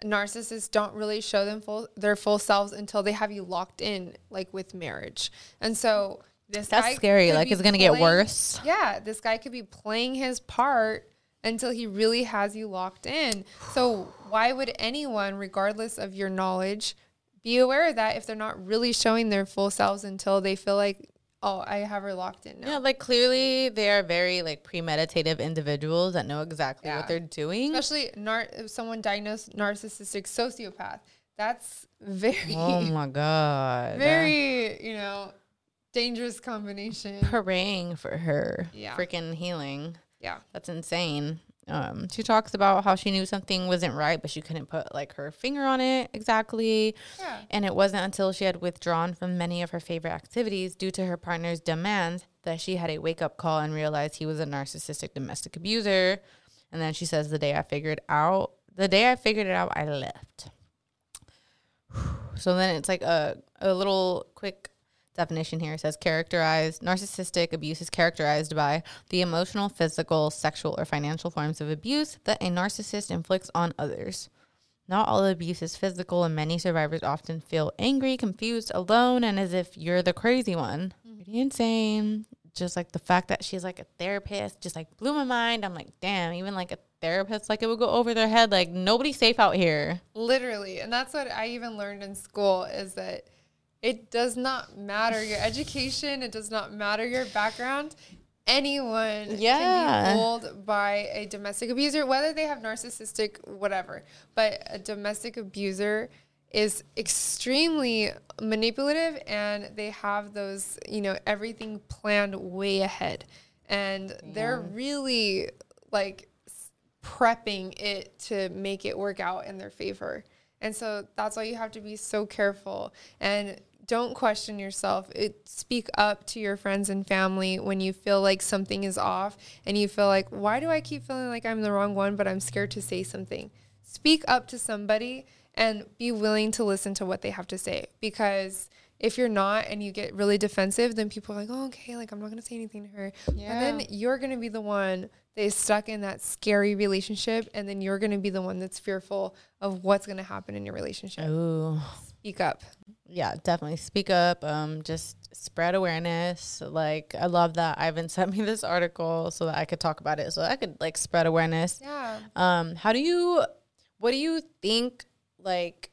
narcissists don't really show them full their full selves until they have you locked in, like with marriage. And so this That's scary, like, it's gonna get worse. Yeah, this guy could be playing his part until he really has you locked in. So why would anyone, regardless of your knowledge, be aware of that if they're not really showing their full selves until they feel like, oh, I have her locked in now. Yeah, like clearly they are very like premeditative individuals that know exactly Yeah. what they're doing. especially nar- if someone diagnosed narcissistic sociopath that's very Oh my god. very you know dangerous combination praying for her Yeah. freaking healing. yeah That's insane. Um, she talks about how she knew something wasn't right, but she couldn't put like her finger on it exactly. Yeah. And it wasn't until she had withdrawn from many of her favorite activities due to her partner's demands that she had a wake up call and realized he was a narcissistic domestic abuser. And then she says, The day I figured out, the day I figured it out, I left. So then it's like a, a little quick definition here. Says characterized narcissistic abuse is characterized by the emotional, physical, sexual, or financial forms of abuse that a narcissist inflicts on others. Not all abuse is physical, and many survivors often feel angry, confused, alone, and as if you're the crazy one. Mm-hmm. Pretty insane. Just like the fact that she's like a therapist just like blew my mind. I'm like, damn, even like a therapist, like it would go over their head. Like nobody's safe out here. literally and that's what i even learned in school is that it does not matter your education. It does not matter your background. Anyone Yeah. can be fooled by a domestic abuser whether they have narcissistic whatever. But a domestic abuser is extremely manipulative and they have those you know everything planned way ahead. And they're really like prepping it to make it work out in their favor. And so that's why you have to be so careful. And don't question yourself. It, speak up to your friends and family when you feel like something is off and you feel like, why do I keep feeling like I'm the wrong one, but I'm scared to say something? Speak up to somebody and be willing to listen to what they have to say because if you're not and you get really defensive, then people are like, oh, okay, like I'm not going to say anything to her. Yeah. And then you're going to be the one that is stuck in that scary relationship. And then you're going to be the one that's fearful of what's going to happen in your relationship. Ooh. Speak up. yeah, definitely speak up. Um, just spread awareness. Like I love that Ivan sent me this article so that I could talk about it, so I could like spread awareness. Yeah. Um, how do you, what do you think, like,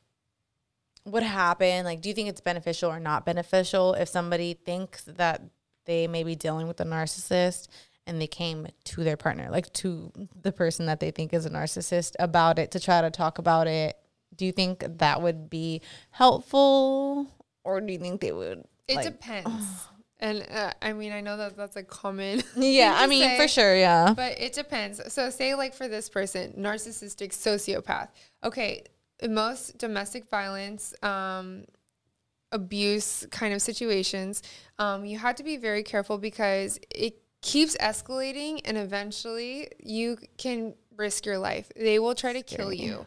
would happen? Like, do you think it's beneficial or not beneficial if somebody thinks that they may be dealing with a narcissist and they came to their partner, like to the person that they think is a narcissist about it to try to talk about it? Do you think that would be helpful or do you think they would? It like- depends. And uh, I mean, I know that that's a common. Yeah, I mean, for sure, yeah. But it depends. So, say, like, for this person, narcissistic sociopath. Okay, in most domestic violence, um, abuse kind of situations, um, you have to be very careful because it keeps escalating and eventually you can risk your life. They will try to kill you.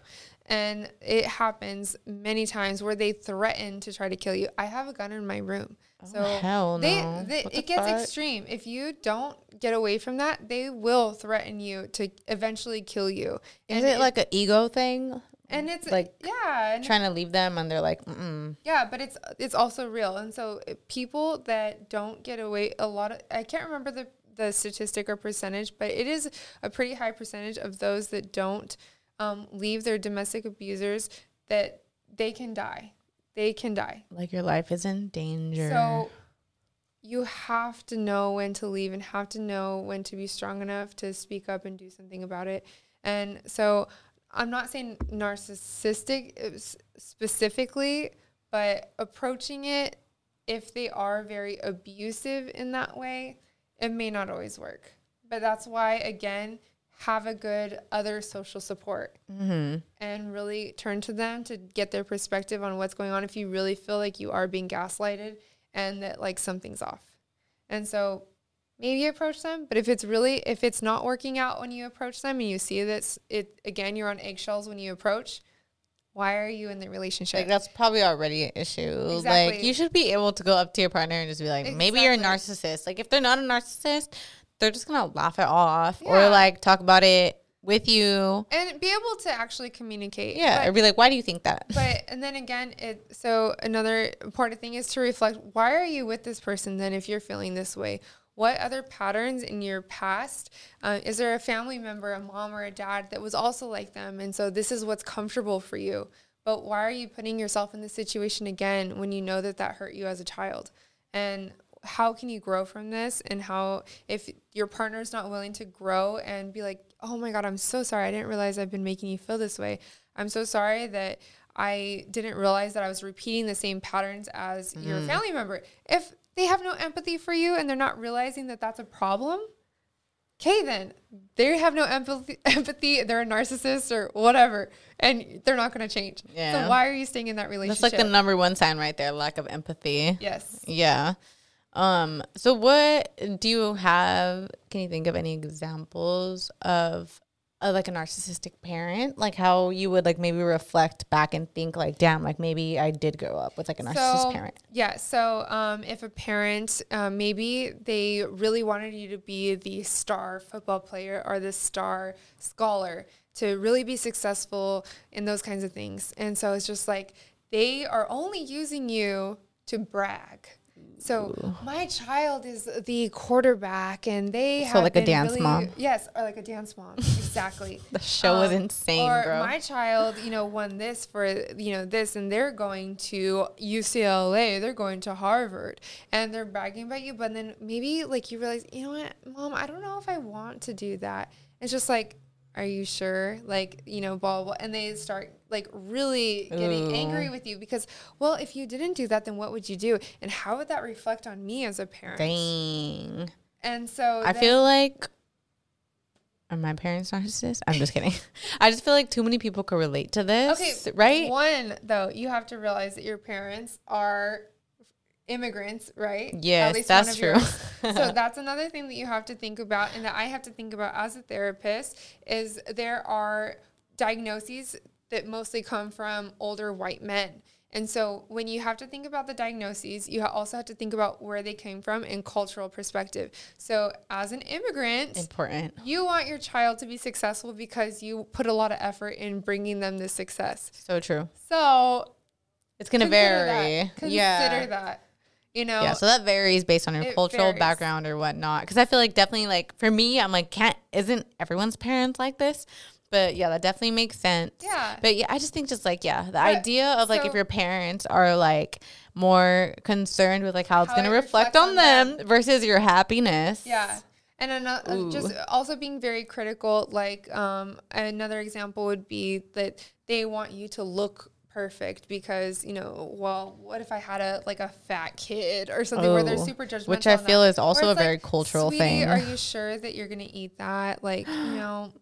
And it happens many times where they threaten to try to kill you. I have a gun in my room. So Oh, hell they, no. they- What it gets fuck? extreme. If you don't get away from that, they will threaten you to eventually kill you. Is And it like an ego thing? and it's like yeah, and Trying to leave them and they're like, mm yeah, but it's it's also real. And so uh, people that don't get away a lot of I can't remember the the statistic or percentage, but it is a pretty high percentage of those that don't um, leave their domestic abusers that they can die. They can die. like your life is in danger. So you have to know when to leave and have to know when to be strong enough to speak up and do something about it. And so I'm not saying narcissistic uh, specifically, but approaching it if they are very abusive in that way, it may not always work. But that's why again, have a good other social support Mm-hmm. and really turn to them to get their perspective on what's going on if you really feel like you are being gaslighted and that like something's off. And so maybe approach them, but if it's really if it's not working out when you approach them and you see that it again you're on eggshells when you approach, why are you in the relationship? Like that's probably already an issue. Like you should be able to go up to your partner and just be like, maybe you're a narcissist. Like if they're not a narcissist, they're just gonna laugh it off Yeah. or like talk about it with you. and be able to actually communicate. Yeah, But- or be like, why do you think that? but and then again it so another important thing is to reflect why are you with this person then if you're feeling this way what other patterns in your past uh, is there a family member a mom or a dad that was also like them and so this is what's comfortable for you but why are you putting yourself in this situation again when you know that that hurt you as a child and how can you grow from this? And how if your partner's not willing to grow and be like oh my god i'm so sorry. I didn't realize i've been making you feel this way. I'm so sorry that i didn't realize that i was repeating the same patterns as your mm-hmm. family member. If they have no empathy for you and they're not realizing that that's a problem okay then. They have no empathy empathy. They're a narcissist or whatever and they're not going to change Yeah. so why are you staying in that relationship That's like the number one sign right there, lack of empathy. yes. Yeah. Um, so what do you have can you think of any examples of uh, like a narcissistic parent? Like how you would like maybe reflect back and think like, damn, like maybe I did grow up with like a narcissist so, parent. Yeah. So, um, if a parent, um, maybe they really wanted you to be the star football player or the star scholar to really be successful in those kinds of things. And so it's just like they are only using you to brag. So my child is the quarterback, and they So have like a dance really- mom. Yes, or like a dance mom. Exactly. The show was Um, insane, or bro. My child, you know, won this for you know this, and they're going to UCLA, they're going to Harvard, and they're bragging about you. But then maybe like you realize, you know what, mom, I don't know if I want to do that. It's just like, are you sure? Like you know, blah blah, and they start like really getting Ooh. angry with you because, well, if you didn't do that, then what would you do, and how would that reflect on me as a parent? Dang. And so I feel like are my parents narcissists? I'm just kidding. I just feel like too many people could relate to this. Okay, right? One though, you have to realize that your parents are immigrants, right? Yes, that's true. so that's another thing that you have to think about, and that I have to think about as a therapist is there are diagnoses that mostly come from older white men. And so when you have to think about the diagnoses, you also have to think about where they came from in cultural perspective. So as an immigrant, Important. you want your child to be successful because you put a lot of effort in bringing them this success. So true. So It's gonna vary. That. Consider yeah. that. You know, Yeah, so that varies based on your cultural varies. background or whatnot. Because I feel like definitely like for me, I'm like, can't isn't everyone's parents like this? But yeah, that definitely makes sense. Yeah. But yeah, I just think just like yeah, the idea of like if your parents are like more concerned with like how it's How gonna it reflect on on them, them. versus your happiness. Yeah. And another, just also being very critical, like um, another example would be that they want you to look perfect because you know well what if i had a like a fat kid or something where they're Oh, super judgmental which I feel is also a very cultural thing." are you sure that you're gonna eat that like you know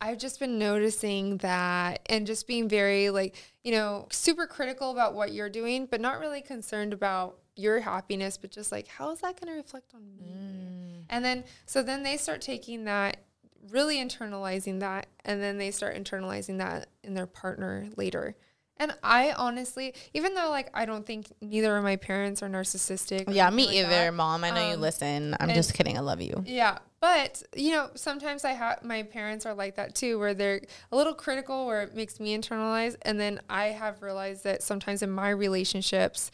I've just been noticing that and just being very like, you know, super critical about what you're doing, but not really concerned about your happiness, but just like, how is that going to reflect on me? Mm. And then, so then they start taking that, really internalizing that, and then they start internalizing that in their partner later. And I honestly, even though like I don't think neither of my parents are narcissistic. Yeah, me like either, that, mom. I know you um, listen. I'm and- just kidding. I love you. yeah, but you know, sometimes I have my parents are like that too, where they're a little critical, where it makes me internalize, and then I have realized that sometimes in my relationships,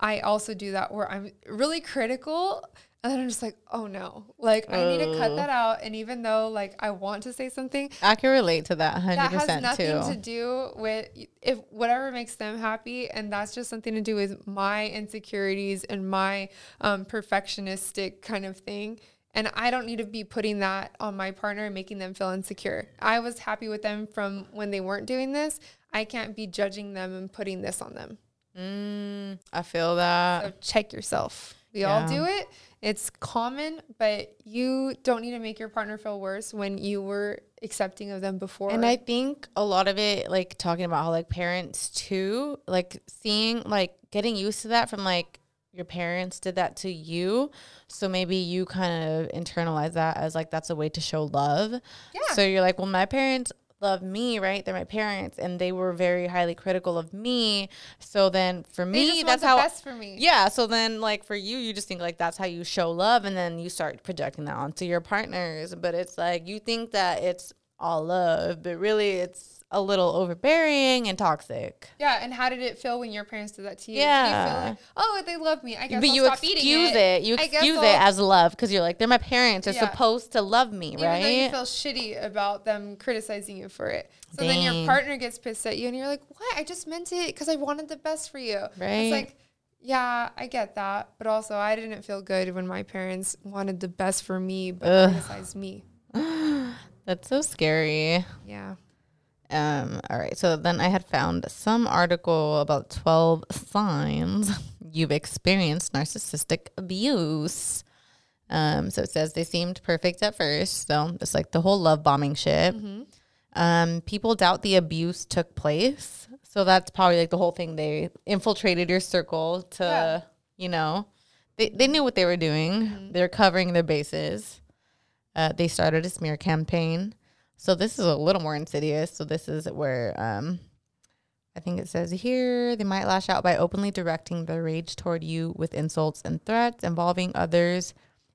I also do that where I'm really critical, and then I'm just like, oh no, like I need to cut that out, and even though like I want to say something, I can relate to that 100% that has nothing too. to do with if whatever makes them happy and that's just something to do with my insecurities and my um, perfectionistic kind of thing. And i don't need to be putting that on my partner and making them feel insecure. I was happy with them from when they weren't doing this. I can't be judging them and putting this on them. Mm, I feel that. so check yourself. We all do it it's common but you don't need to make your partner feel worse when you were accepting of them before And I think a lot of it, like talking about how like parents too, like seeing like getting used to that from like your parents did that to you. So maybe you kind of internalize that as like that's a way to show love. Yeah. So you're like, well, my parents love me, right? They're my parents and they were very highly critical of me. So then for me, that's how best for me. Yeah. So then, like for you, you just think like that's how you show love, and then you start projecting that onto your partners. But it's like you think that it's all love, but really it's a little overbearing and toxic. Yeah, and how did it feel when your parents did that to you? Did you Yeah. feel like, oh, they love me. I guess but I'll you excuse it. it. You excuse I'll- it as love because you're like they're my parents. They're Yeah. supposed to love me, even right? you feel shitty about them criticizing you for it. So then your partner gets pissed at you, and you're like, "What? I just meant it because I wanted the best for you." Right. It's like, yeah, I get that, but also I didn't feel good when my parents wanted the best for me but Ugh. criticized me. That's so scary. Yeah. Um, all right. So then I had found some article about 12 signs you've experienced narcissistic abuse. Um, so it says they seemed perfect at first. So it's like the whole love bombing shit. Um, people doubt the abuse took place. So that's probably like the whole thing. They infiltrated your circle to, Yeah. you know, they, they knew what they were doing. They're covering their bases. Uh, they started a smear campaign. So this is a little more insidious. So this is where um, I think it says here they might lash out by openly directing their rage toward you with insults and threats, involving others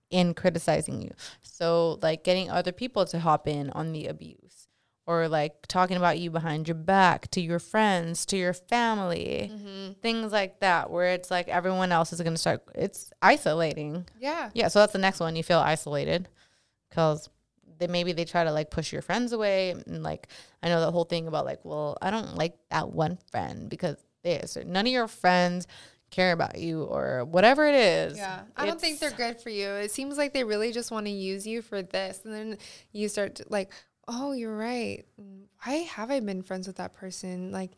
in criticizing you. So like getting other people to hop in on the abuse, or like talking about you behind your back to your friends, to your family, things like that. Where it's like everyone else is going to start. It's isolating. Yeah. Yeah, so that's the next one. You feel isolated because they maybe they try to like push your friends away, and like I know the whole thing about like, well, I don't like that one friend because there's none of your friends care about you or whatever it is. Yeah, I don't think they're good for you. It seems like they really just want to use you for this, and then you start to, like, oh, you're right. Why have I been friends with that person? Like,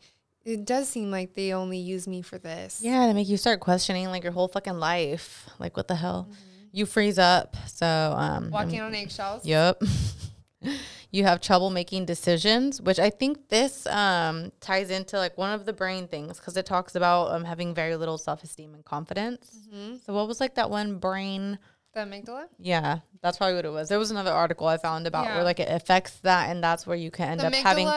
it does seem like they only use me for this. Yeah, they make you start questioning like your whole fucking life. Like, what the hell? Mm-hmm. You freeze up. So, um, walking on eggshells. Yep. you have trouble making decisions, which I think this um, ties into like one of the brain things because it talks about um, having very little self esteem and confidence. Mm-hmm. So, what was like that one brain? The amygdala. Yeah, that's probably what it was. There was another article I found about Yeah. where like it affects that, and that's where you can end The up having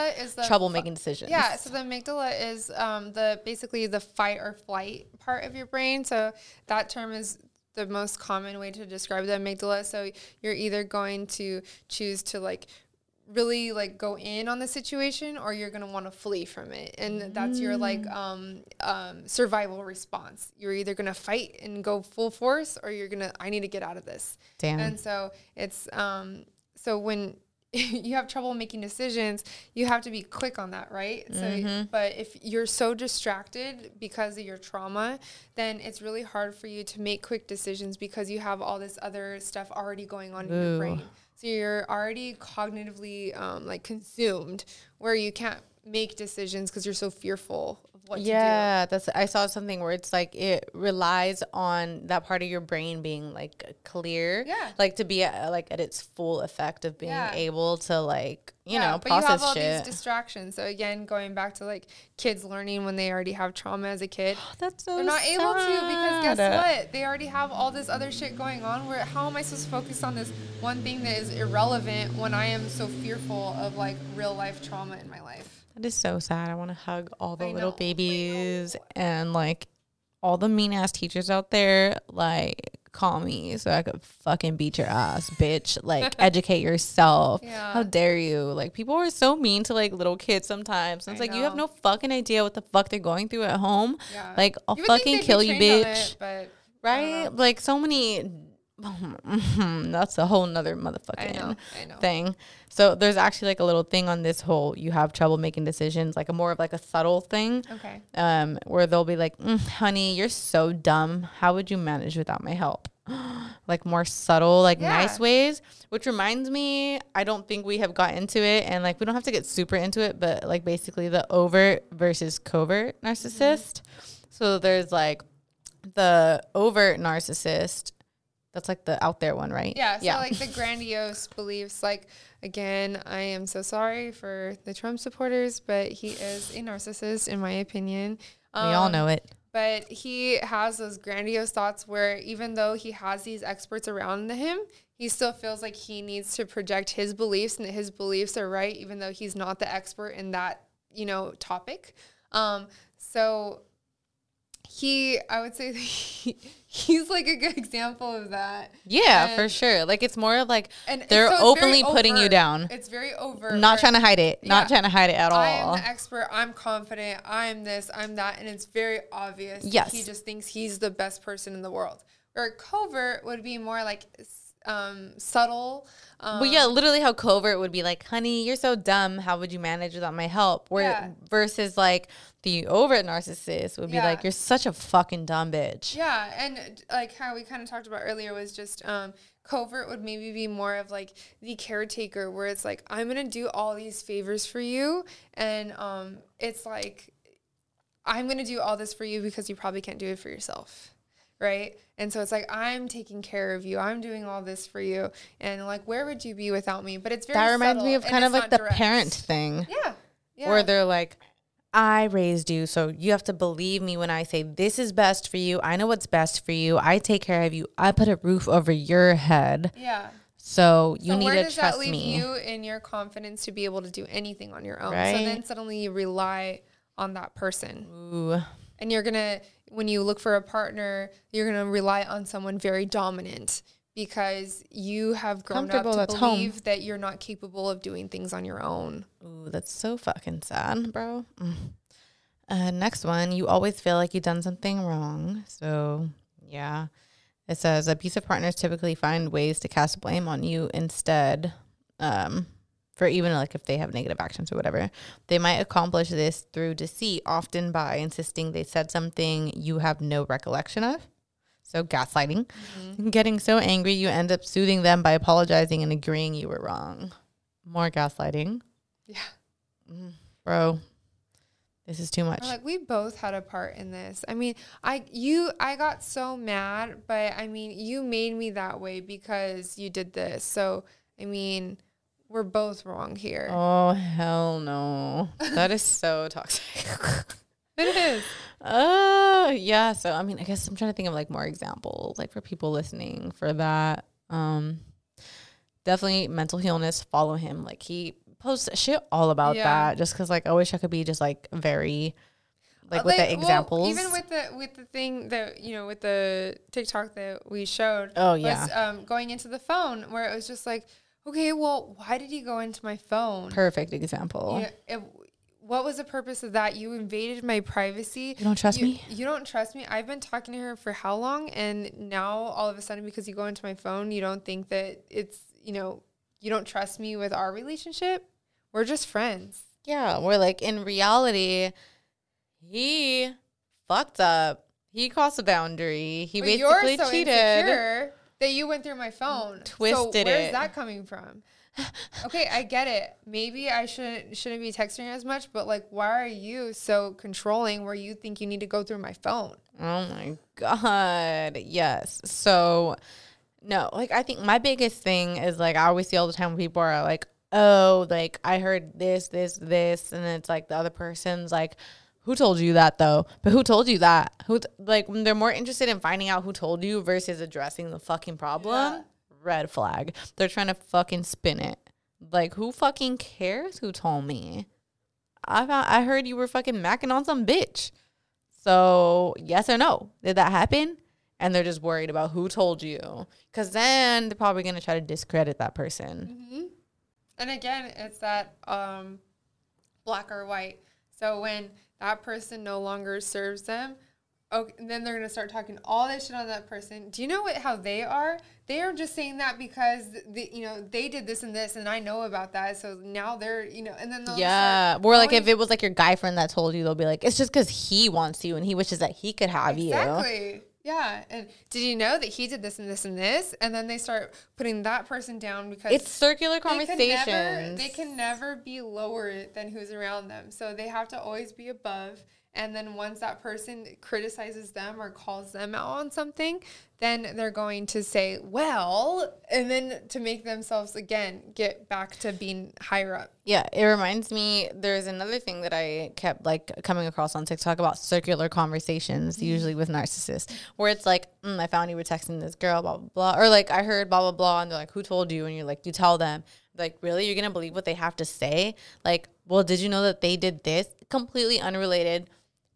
trouble fu- making decisions. Yeah, so the amygdala is um, the basically the fight or flight part of your brain. So that term is the most common way to describe the amygdala. So you're either going to choose to like really like go in on the situation or you're going to want to flee from it and that's your like Mm. um, um, survival response you're either going to fight and go full force or you're going to i need to get out of this Damn. and so it's um so when you have trouble making decisions, you have to be quick on that, right? So but if you're so distracted because of your trauma, then it's really hard for you to make quick decisions because you have all this other stuff already going on in your brain. So you're already cognitively um, like consumed where you can't make decisions because you're so fearful what yeah, that's I saw something where it's like it relies on that part of your brain being like clear, Yeah. like to be at, like at its full effect of being Yeah. able to like you Yeah, know but you have process all shit. these distractions. So again, going back to like kids learning when they already have trauma as a kid. that's so They're not able to because guess what? They already have all this other shit going on. Where how am I supposed to focus on this one thing that is irrelevant when I am so fearful of like real life trauma in my life? That is so sad. I want to hug all the I little know, babies and like all the mean ass teachers out there. Like, call me so I could fucking beat your ass, bitch. Like, educate yourself. Yeah. How dare you? Like, people are so mean to like little kids sometimes. And it's I like, you have no fucking idea what the fuck they're going through at home. Yeah. Like, I'll fucking kill you, bitch. it, but right? Like, so many. That's a whole nother motherfucking I know, I know. thing. So there's actually like a little thing on this whole you have trouble making decisions, like a more of like a subtle thing. Okay. Um, where they'll be like, mm, "Honey, you're so dumb. How would you manage without my help?" like more subtle, like Yeah. nice ways. Which reminds me, I don't think we have got into it, and like we don't have to get super into it, but like basically the overt versus covert narcissist. So there's like the overt narcissist. That's like the out there one, right? Yeah, so like the grandiose beliefs, like again, I am so sorry for the Trump supporters, but he is a narcissist in my opinion. we all Um, know it. But he has those grandiose thoughts where even though he has these experts around him, he still feels like he needs to project his beliefs and that his beliefs are right, even though he's not the expert in that, you know, topic. Um, so he, I would say that he, he's like a good example of that. Yeah, for sure. Like it's more of like And they're so openly putting you down. It's very overt. not trying to hide it. Not trying to hide it at all. I am the expert. I'm confident. I'm this. I'm that, and it's very obvious. Yes. he just thinks he's the best person in the world. Or covert would be more like um, subtle. Um, Well, yeah, literally how covert would be like, honey, you're so dumb. How would you manage without my help? Where Yeah. versus like the overt narcissist would be like, you're such a fucking dumb bitch. Yeah, and like how we kind of talked about earlier was just um, covert would maybe be more of like the caretaker, where it's like I'm gonna do all these favors for you, and um, it's like I'm gonna do all this for you because you probably can't do it for yourself, right? And so it's like I'm taking care of you, I'm doing all this for you, and like where would you be without me? But it's very that reminds me of kind of like the direct. parent thing. Yeah, yeah. Where they're like, I raised you, so you have to believe me when I say this is best for you. I know what's best for you. I take care of you. I put a roof over your head. yeah. So you so need where to does trust that leave me. you in your confidence to be able to do anything on your own? So then suddenly you rely on that person. Ooh. And you're gonna when you look for a partner, you're gonna rely on someone very dominant because you have grown up to that's home. believe that you're not capable of doing things on your own. Ooh, that's so fucking sad, bro. Mm. Uh, next one, you always feel like you've done something wrong. So, yeah. It says abusive partners typically find ways to cast blame on you instead, um, for even like if they have negative actions or whatever. They might accomplish this through deceit, often by insisting they said something you have no recollection of. So, gaslighting. Mm-hmm. Getting so angry, you end up soothing them by apologizing and agreeing you were wrong. More gaslighting. Yeah. Mm, bro, this is too much. Like we both had a part in this. I mean, I you I got so mad, but I mean, you made me that way because you did this. So, I mean, we're both wrong here. Oh hell no. That is so toxic. It is. Oh yeah. So I mean, I guess I'm trying to think of like more examples, like for people listening for that. Um definitely mentalhealness, follow him. Like he posts shit all about Yeah. that just because like I wish I could be just like very like with the well, examples. even with the with the thing that you know with the TikTok that we showed. Oh, was, yeah. um, going into the phone where it was just like, okay, well, why did he go into my phone? perfect example. You know, it, what was the purpose of that? You invaded my privacy. You don't trust You- me? You don't trust me. I've been talking to her for how long? And now all of a sudden, because you go into my phone, you don't think that it's, you know, you don't trust me with our relationship. We're just friends. Yeah, we're like in reality, he fucked up. He crossed a boundary. He But basically so cheated. insecure that you went through my phone. so Twisted where's it. that coming from? okay, I get it. Maybe I shouldn't shouldn't be texting as much, but like, why are you so controlling where you think you need to go through my phone? Oh my god. Yes. So no, like I think my biggest thing is like I always see all the time when people are like, "Oh, like I heard this, this, this," and it's like the other person's like, "Who told you that though?" But who told you that? Who like they're more interested in finding out who told you versus addressing the fucking problem? Red flag. They're trying to fucking spin it. Like who fucking cares who told me? I found, I heard you were fucking macking on some bitch. So, yes or no? Did that happen? And they're just worried about who told you. Because then they're probably going to try to discredit that person. And again, it's that um, black or white. So when that person no longer serves them, okay, then they're gonna start talking all this shit on that person. Do you know what how they are? They are just saying that because the, you know they did this and this, and I know about that. So now they're you know, and then they'll Yeah. start Or like if it was like your guy friend that told you, they'll be like, it's just because he wants you and he wishes that he could have you. Yeah. And did you know that he did this and this and this? And then they start putting that person down because It's circular they can conversations. never, they can never be lower than who's around them. So they have to always be above. And then once that person criticizes them or calls them out on something, then they're going to say, well, and then to make themselves again get back to being higher up. Yeah, it reminds me. There's another thing that I kept like coming across on TikTok about circular conversations, usually with narcissists, where it's like, mm, I found you were texting this girl, blah blah blah, or like I heard blah blah blah, and they're like, who told you? And you're like, you tell them. Like, really, you're gonna believe what they have to say? Like, well, did you know that they did this? Completely unrelated.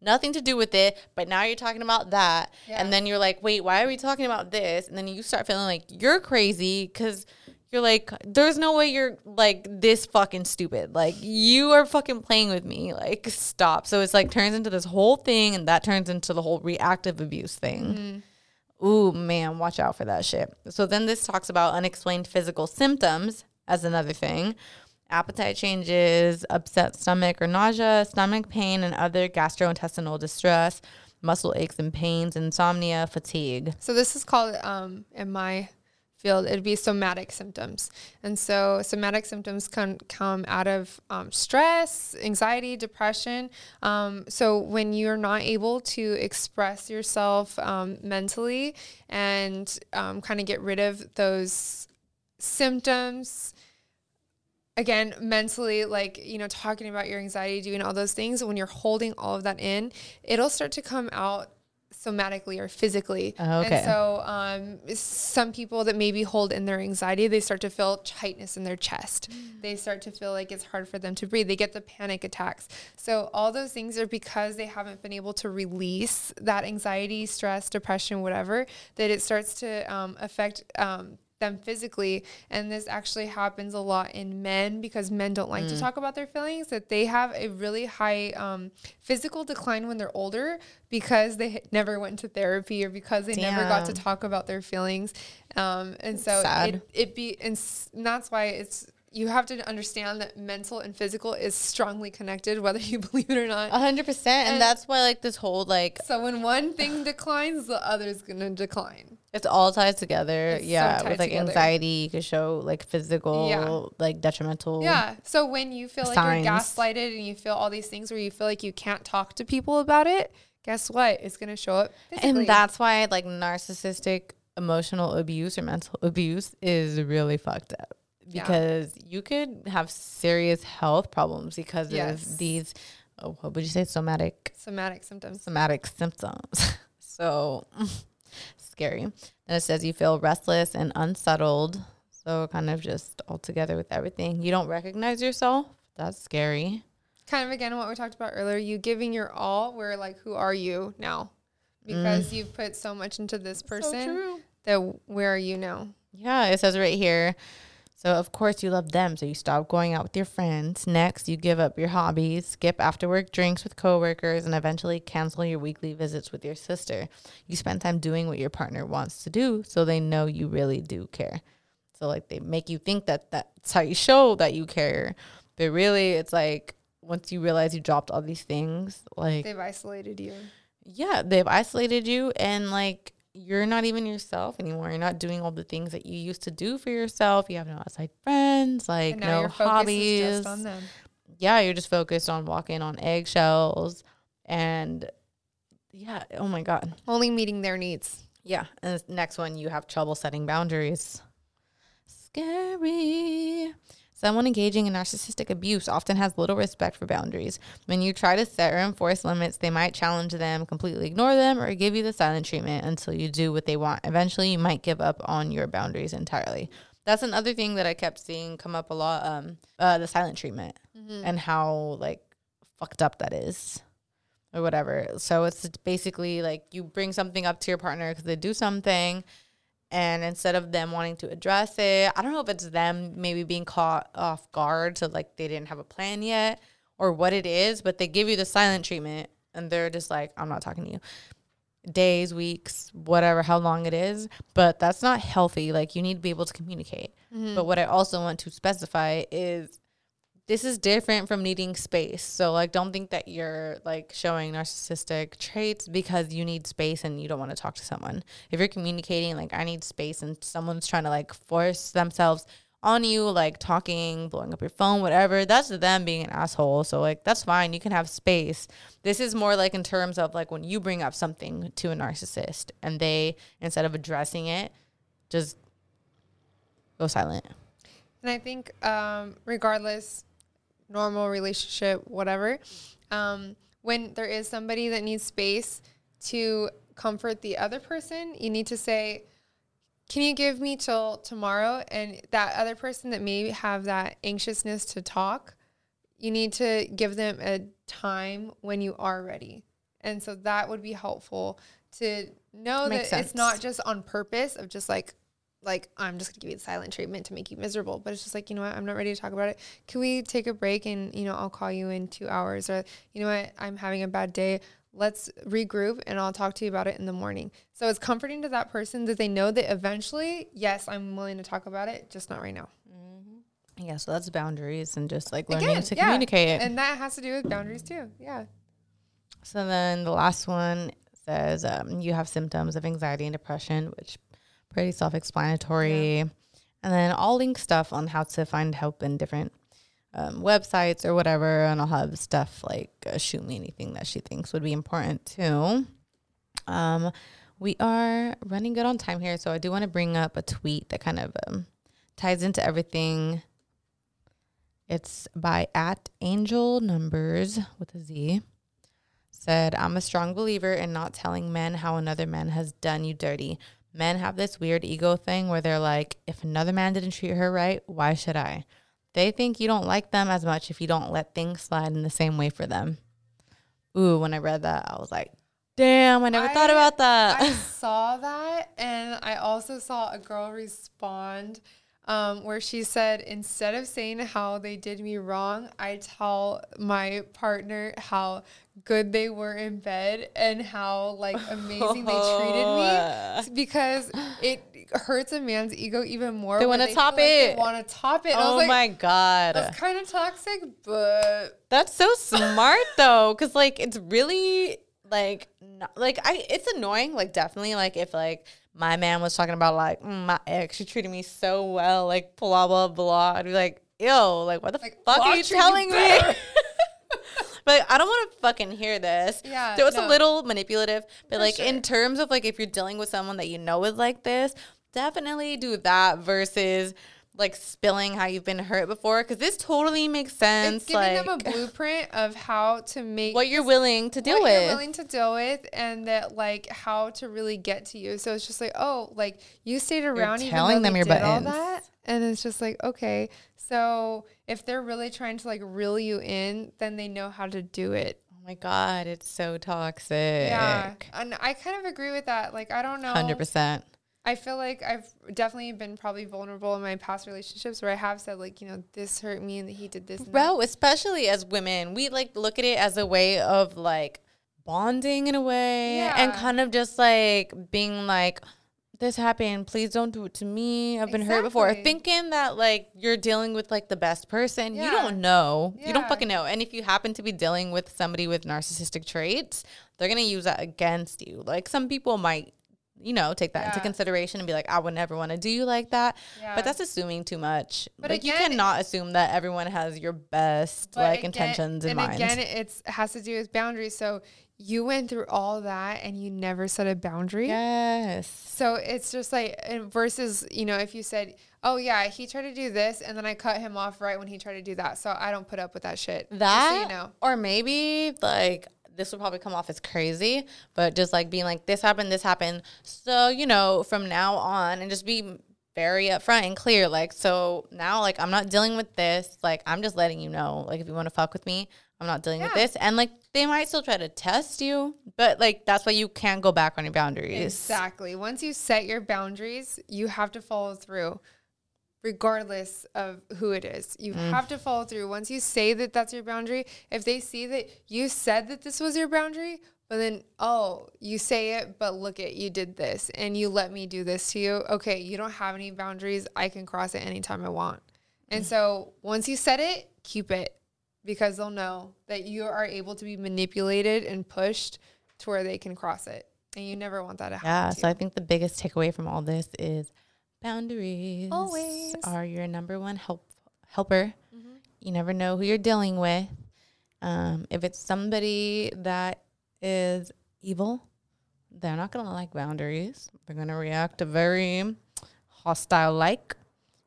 Nothing to do with it, but now you're talking about that. And then you're like, wait, why are we talking about this? And then you start feeling like you're crazy because you're like, there's no way you're like this fucking stupid. Like you are fucking playing with me. Like stop. So it's like turns into this whole thing, and that turns into the whole reactive abuse thing. Mm-hmm. Ooh, man, watch out for that shit. So then this talks about unexplained physical symptoms as another thing. Appetite changes, upset stomach or nausea, stomach pain, and other gastrointestinal distress, muscle aches and pains, insomnia, fatigue. So this is called um, in my field, it'd be somatic symptoms. And so somatic symptoms can come out of um, stress, anxiety, depression. Um, so when you're not able to express yourself um, mentally and um, kind of get rid of those symptoms, again mentally like you know talking about your anxiety doing all those things when you're holding all of that in it'll start to come out somatically or physically. Oh, okay. and so um, some people that maybe hold in their anxiety they start to feel tightness in their chest. They start to feel like it's hard for them to breathe. They get the panic attacks. So all those things are because they haven't been able to release that anxiety stress depression whatever that it starts to um, affect um, them physically and this actually happens a lot in men because men don't like to talk about their feelings that they have a really high um, physical decline when they're older because they never went to therapy or because they never got to talk about their feelings. Um, and so Sad. it, it be and, s- and that's why it's you have to understand that mental and physical is strongly connected whether you believe it or not A hundred percent. And that's why like this whole like so when one thing declines the other's gonna decline it's all tied together. It's so yeah. tied with like together. anxiety, you could show like physical, Yeah. like detrimental. Yeah. So when you feel like Signs. you're gaslighted and you feel all these things where you feel like you can't talk to people about it, guess what? It's gonna show up. physically. And that's why like narcissistic emotional abuse or mental abuse is really fucked up. Yeah. Because you could have serious health problems because Yes. of these oh, what would you say somatic somatic symptoms. somatic symptoms. so scary. And it says you feel restless and unsettled. So kind of just all together with everything. You don't recognize yourself. That's scary. Kind of again what we talked about earlier. You giving your all. Where like, who are you now? Because mm. you've put so much into this person. That where are you now? Yeah, it says right here. So of course you love them, so you stop going out with your friends. Next, you give up your hobbies, skip after work drinks with coworkers, and eventually cancel your weekly visits with your sister. You spend time doing what your partner wants to do, so they know you really do care. So like they make you think that that's how you show that you care, but really it's like once you realize you dropped all these things, like They've isolated you. yeah, they've isolated you and like you're not even yourself anymore. You're not doing all the things that you used to do for yourself. You have no outside friends, like no hobbies. is just on them. Yeah, you're just focused on walking on eggshells and yeah, oh my god. Only meeting their needs. Yeah. And next one, you have trouble setting boundaries. Scary. Someone engaging in narcissistic abuse often has little respect for boundaries. When you try to set or enforce limits, they might challenge them, completely ignore them, or give you the silent treatment until you do what they want. Eventually, you might give up on your boundaries entirely. That's another thing that I kept seeing come up a lot um, uh, the silent treatment and how, like, fucked up that is or whatever. So it's basically like you bring something up to your partner because they do something, and instead of them wanting to address it, I don't know if it's them maybe being caught off guard, so like they didn't have a plan yet, or what it is, but they give you the silent treatment, and they're just like, I'm not talking to you. Days, weeks, whatever, how long it is, but that's not healthy. Like you need to be able to communicate. Mm-hmm. But what I also want to specify is this is different from needing space. So like don't think that you're like showing narcissistic traits because you need space and you don't want to talk to someone. If you're communicating like I need space and someone's trying to like force themselves on you like talking, blowing up your phone, whatever, that's them being an asshole. So like that's fine. You can have space. This is more like in terms of like when you bring up something to a narcissist and they instead of addressing it just go silent. And I think, um, regardless, normal relationship, whatever, um, when there is somebody that needs space to comfort the other person, you need to say, can you give me till tomorrow? And that other person that may have that anxiousness to talk, you need to give them a time when you are ready. And so that would be helpful to know Makes that it's not just on purpose of just like, like I'm just gonna give you the silent treatment to make you miserable, but it's just like you know what I'm not ready to talk about it. Can we take a break and you know I'll call you in two hours or you know what I'm having a bad day. Let's regroup and I'll talk to you about it in the morning. So it's comforting to that person that they know that eventually, yes, I'm willing to talk about it, just not right now. Yeah, so that's boundaries and just like learning Again, to yeah. communicate. and that has to do with boundaries too. Yeah. so then the last one says um, you have symptoms of anxiety and depression, which pretty self-explanatory. And then I'll link stuff on how to find help in different um, websites or whatever, and I'll have stuff like uh, shoot me anything that she thinks would be important too. Um, we are running good on time here, so I do want to bring up a tweet that kind of um, ties into everything. It's by at Angel Numbers with a Z. Said, I'm a strong believer in not telling men how another man has done you dirty. Men have this weird ego thing where they're like, if another man didn't treat her right, why should I? They think you don't like them as much if you don't let things slide in the same way for them. Ooh, when I read that, I was like, damn, I never thought about that. I saw that, and I also saw a girl respond um, where she said, instead of saying how they did me wrong, I tell my partner how good they were in bed and how like amazing they treated me because it hurts a man's ego even more. They wanna top feel like it. They want to top it. Oh was like, my God. That's kind of toxic, but That's so smart though, because like it's really like not, like I it's annoying. Like definitely like if like my man was talking about like mm, my ex, she treated me so well, like blah blah blah. I'd be like, yo, like what the Like, fuck are you treat you telling me? but I don't want to fucking hear this. Yeah, so it's a little manipulative. But For like sure. in terms of like if you're dealing with someone that you know is like this, definitely do that versus. Like spilling how you've been hurt before, because this totally makes sense. it's giving like, them a blueprint of how to make what you're willing to deal what with. you're willing to deal with and that like how to really get to you. So it's just like, oh, like you stayed around even telling them your did all buttons. that. And it's just like, okay. So if they're really trying to like reel you in, then they know how to do it. Oh my god, it's so toxic. Yeah. And I kind of agree with that. Like I don't know. Hundred percent. I feel like I've definitely been probably vulnerable in my past relationships where I have said like, you know, this hurt me and that he did this. and that. Especially as women, we like look at it as a way of like bonding in a way and kind of just like being like this happened. Please don't do it to me. I've been hurt before. Thinking that like you're dealing with like the best person you don't know. You don't fucking know. And if you happen to be dealing with somebody with narcissistic traits they're gonna use that against you. Like some people might you know, take that into consideration and be like, I would never want to do you like that. Yeah. But that's assuming too much. But like you cannot assume that everyone has your best like again- intentions in and mind. again, it's it has to do with boundaries. So you went through all that and you never set a boundary. yes. So it's just like and versus, you know, if you said, "Oh yeah, he tried to do this and then I cut him off right when he tried to do that." So I don't put up with that shit. That so you know. or maybe like this would probably come off as crazy, but just like being like this happened, this happened. So, you know, from now on and just be very upfront and clear. Like, so now like I'm not dealing with this. Like I'm just letting you know. Like if you want to fuck with me, I'm not dealing with this. And like they might still try to test you, but like that's why you can't go back on your boundaries. Exactly. Once you set your boundaries, you have to follow through, regardless of who it is. You Mm. have to follow through. Once you say that that's your boundary, if they see that you said that this was your boundary, but then, oh, you say it, but look at you did this and you let me do this to you. Okay, you don't have any boundaries. I can cross it anytime I want. And so once you said it, keep it because they'll know that you are able to be manipulated and pushed to where they can cross it. And you never want that to happen. Yeah, so. I think the biggest takeaway from all this is boundaries Always. are your number one help helper. Mm-hmm. You never know who you're dealing with. Um, if it's somebody that is evil, they're not gonna like boundaries. They're gonna react a very hostile like.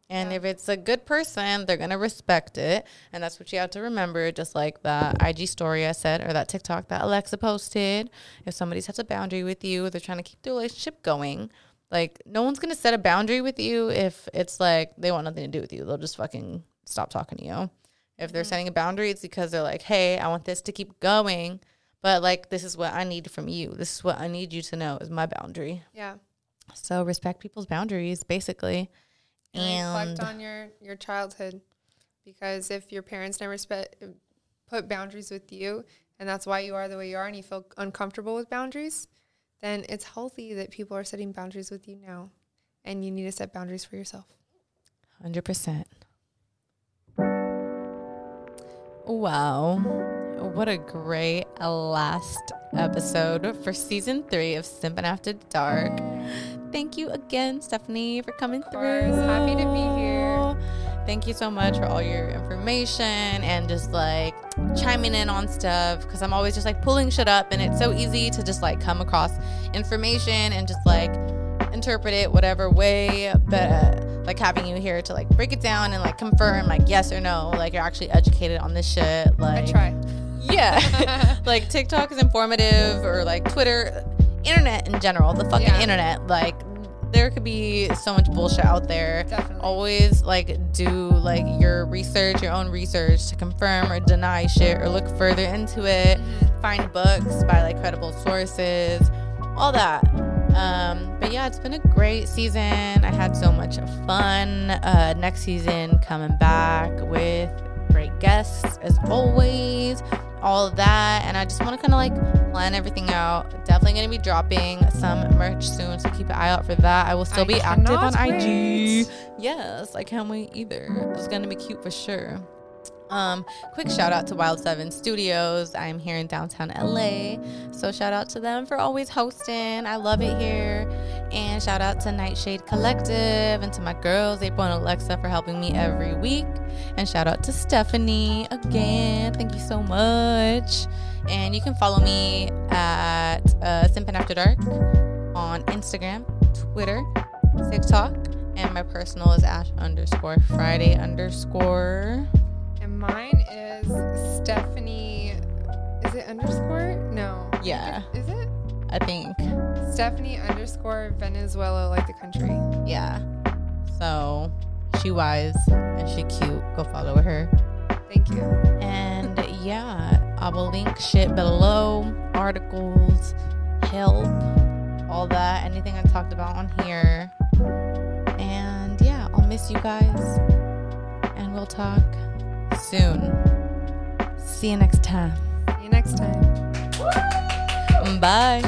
And if it's a good person, they're gonna respect it. And that's what you have to remember, just like that IG story I said or that TikTok that Alexa posted. If somebody sets a boundary with you, they're trying to keep the relationship going. Like no one's gonna set a boundary with you if it's like they want nothing to do with you. They'll just fucking stop talking to you. If they're mm-hmm. setting a boundary, it's because they're like, hey, I want this to keep going. But like this is what I need from you. This is what I need you to know is my boundary. yeah. So respect people's boundaries, basically. And, And reflect on your your childhood because if your parents never spe- put boundaries with you and that's why you are the way you are and you feel uncomfortable with boundaries, then it's healthy that people are setting boundaries with you now. And you need to set boundaries for yourself. Hundred percent. Wow. What a great last episode for season three of Simpin' After Dark. Thank you again, Stephanie, for coming through. Happy to be here. Thank you so much for all your information and just like chiming in on stuff because I'm always just like pulling shit up and it's so easy to just like come across information and just like interpret it whatever way. But uh, like having you here to like break it down and like confirm like yes or no, like you're actually educated on this shit. Like I try. yeah. like TikTok is informative or like Twitter, internet in general, the fucking Yeah. internet. Like there could be so much bullshit out there. Definitely. Always like do like your research, your own research to confirm or deny shit or look further into it. Mm-hmm. Find books by like credible sources, all that. Um, but yeah, it's been a great season. I had so much fun. Uh, next season coming back with great guests as always all of that and i just want to kind of like plan everything out. Definitely going to be dropping some merch soon so keep an eye out for that. I will still I be active on cannot ig yes i can't wait either. It's going to be cute for sure um, quick shout out to Wild Seven Studios. I'm here in downtown LA. So shout out to them for always hosting. I love it here. And shout out to Nightshade Collective and to my girls, April and Alexa, for helping me every week. And shout out to Stephanie again. Thank you so much. And you can follow me at uh, Simpin After Dark on Instagram, Twitter, TikTok, and my personal is Ash underscore Friday underscore. Mine is Stephanie. Is it underscore? No. Yeah. Is it? I think. Stephanie underscore Venezuela, like the country. Yeah. So she wise and she cute. Go follow her. Thank you. And yeah, I will link shit below, articles, help, all that, anything I talked about on here. And yeah, I'll miss you guys. And we'll talk soon. See you next time. See you next time. Bye.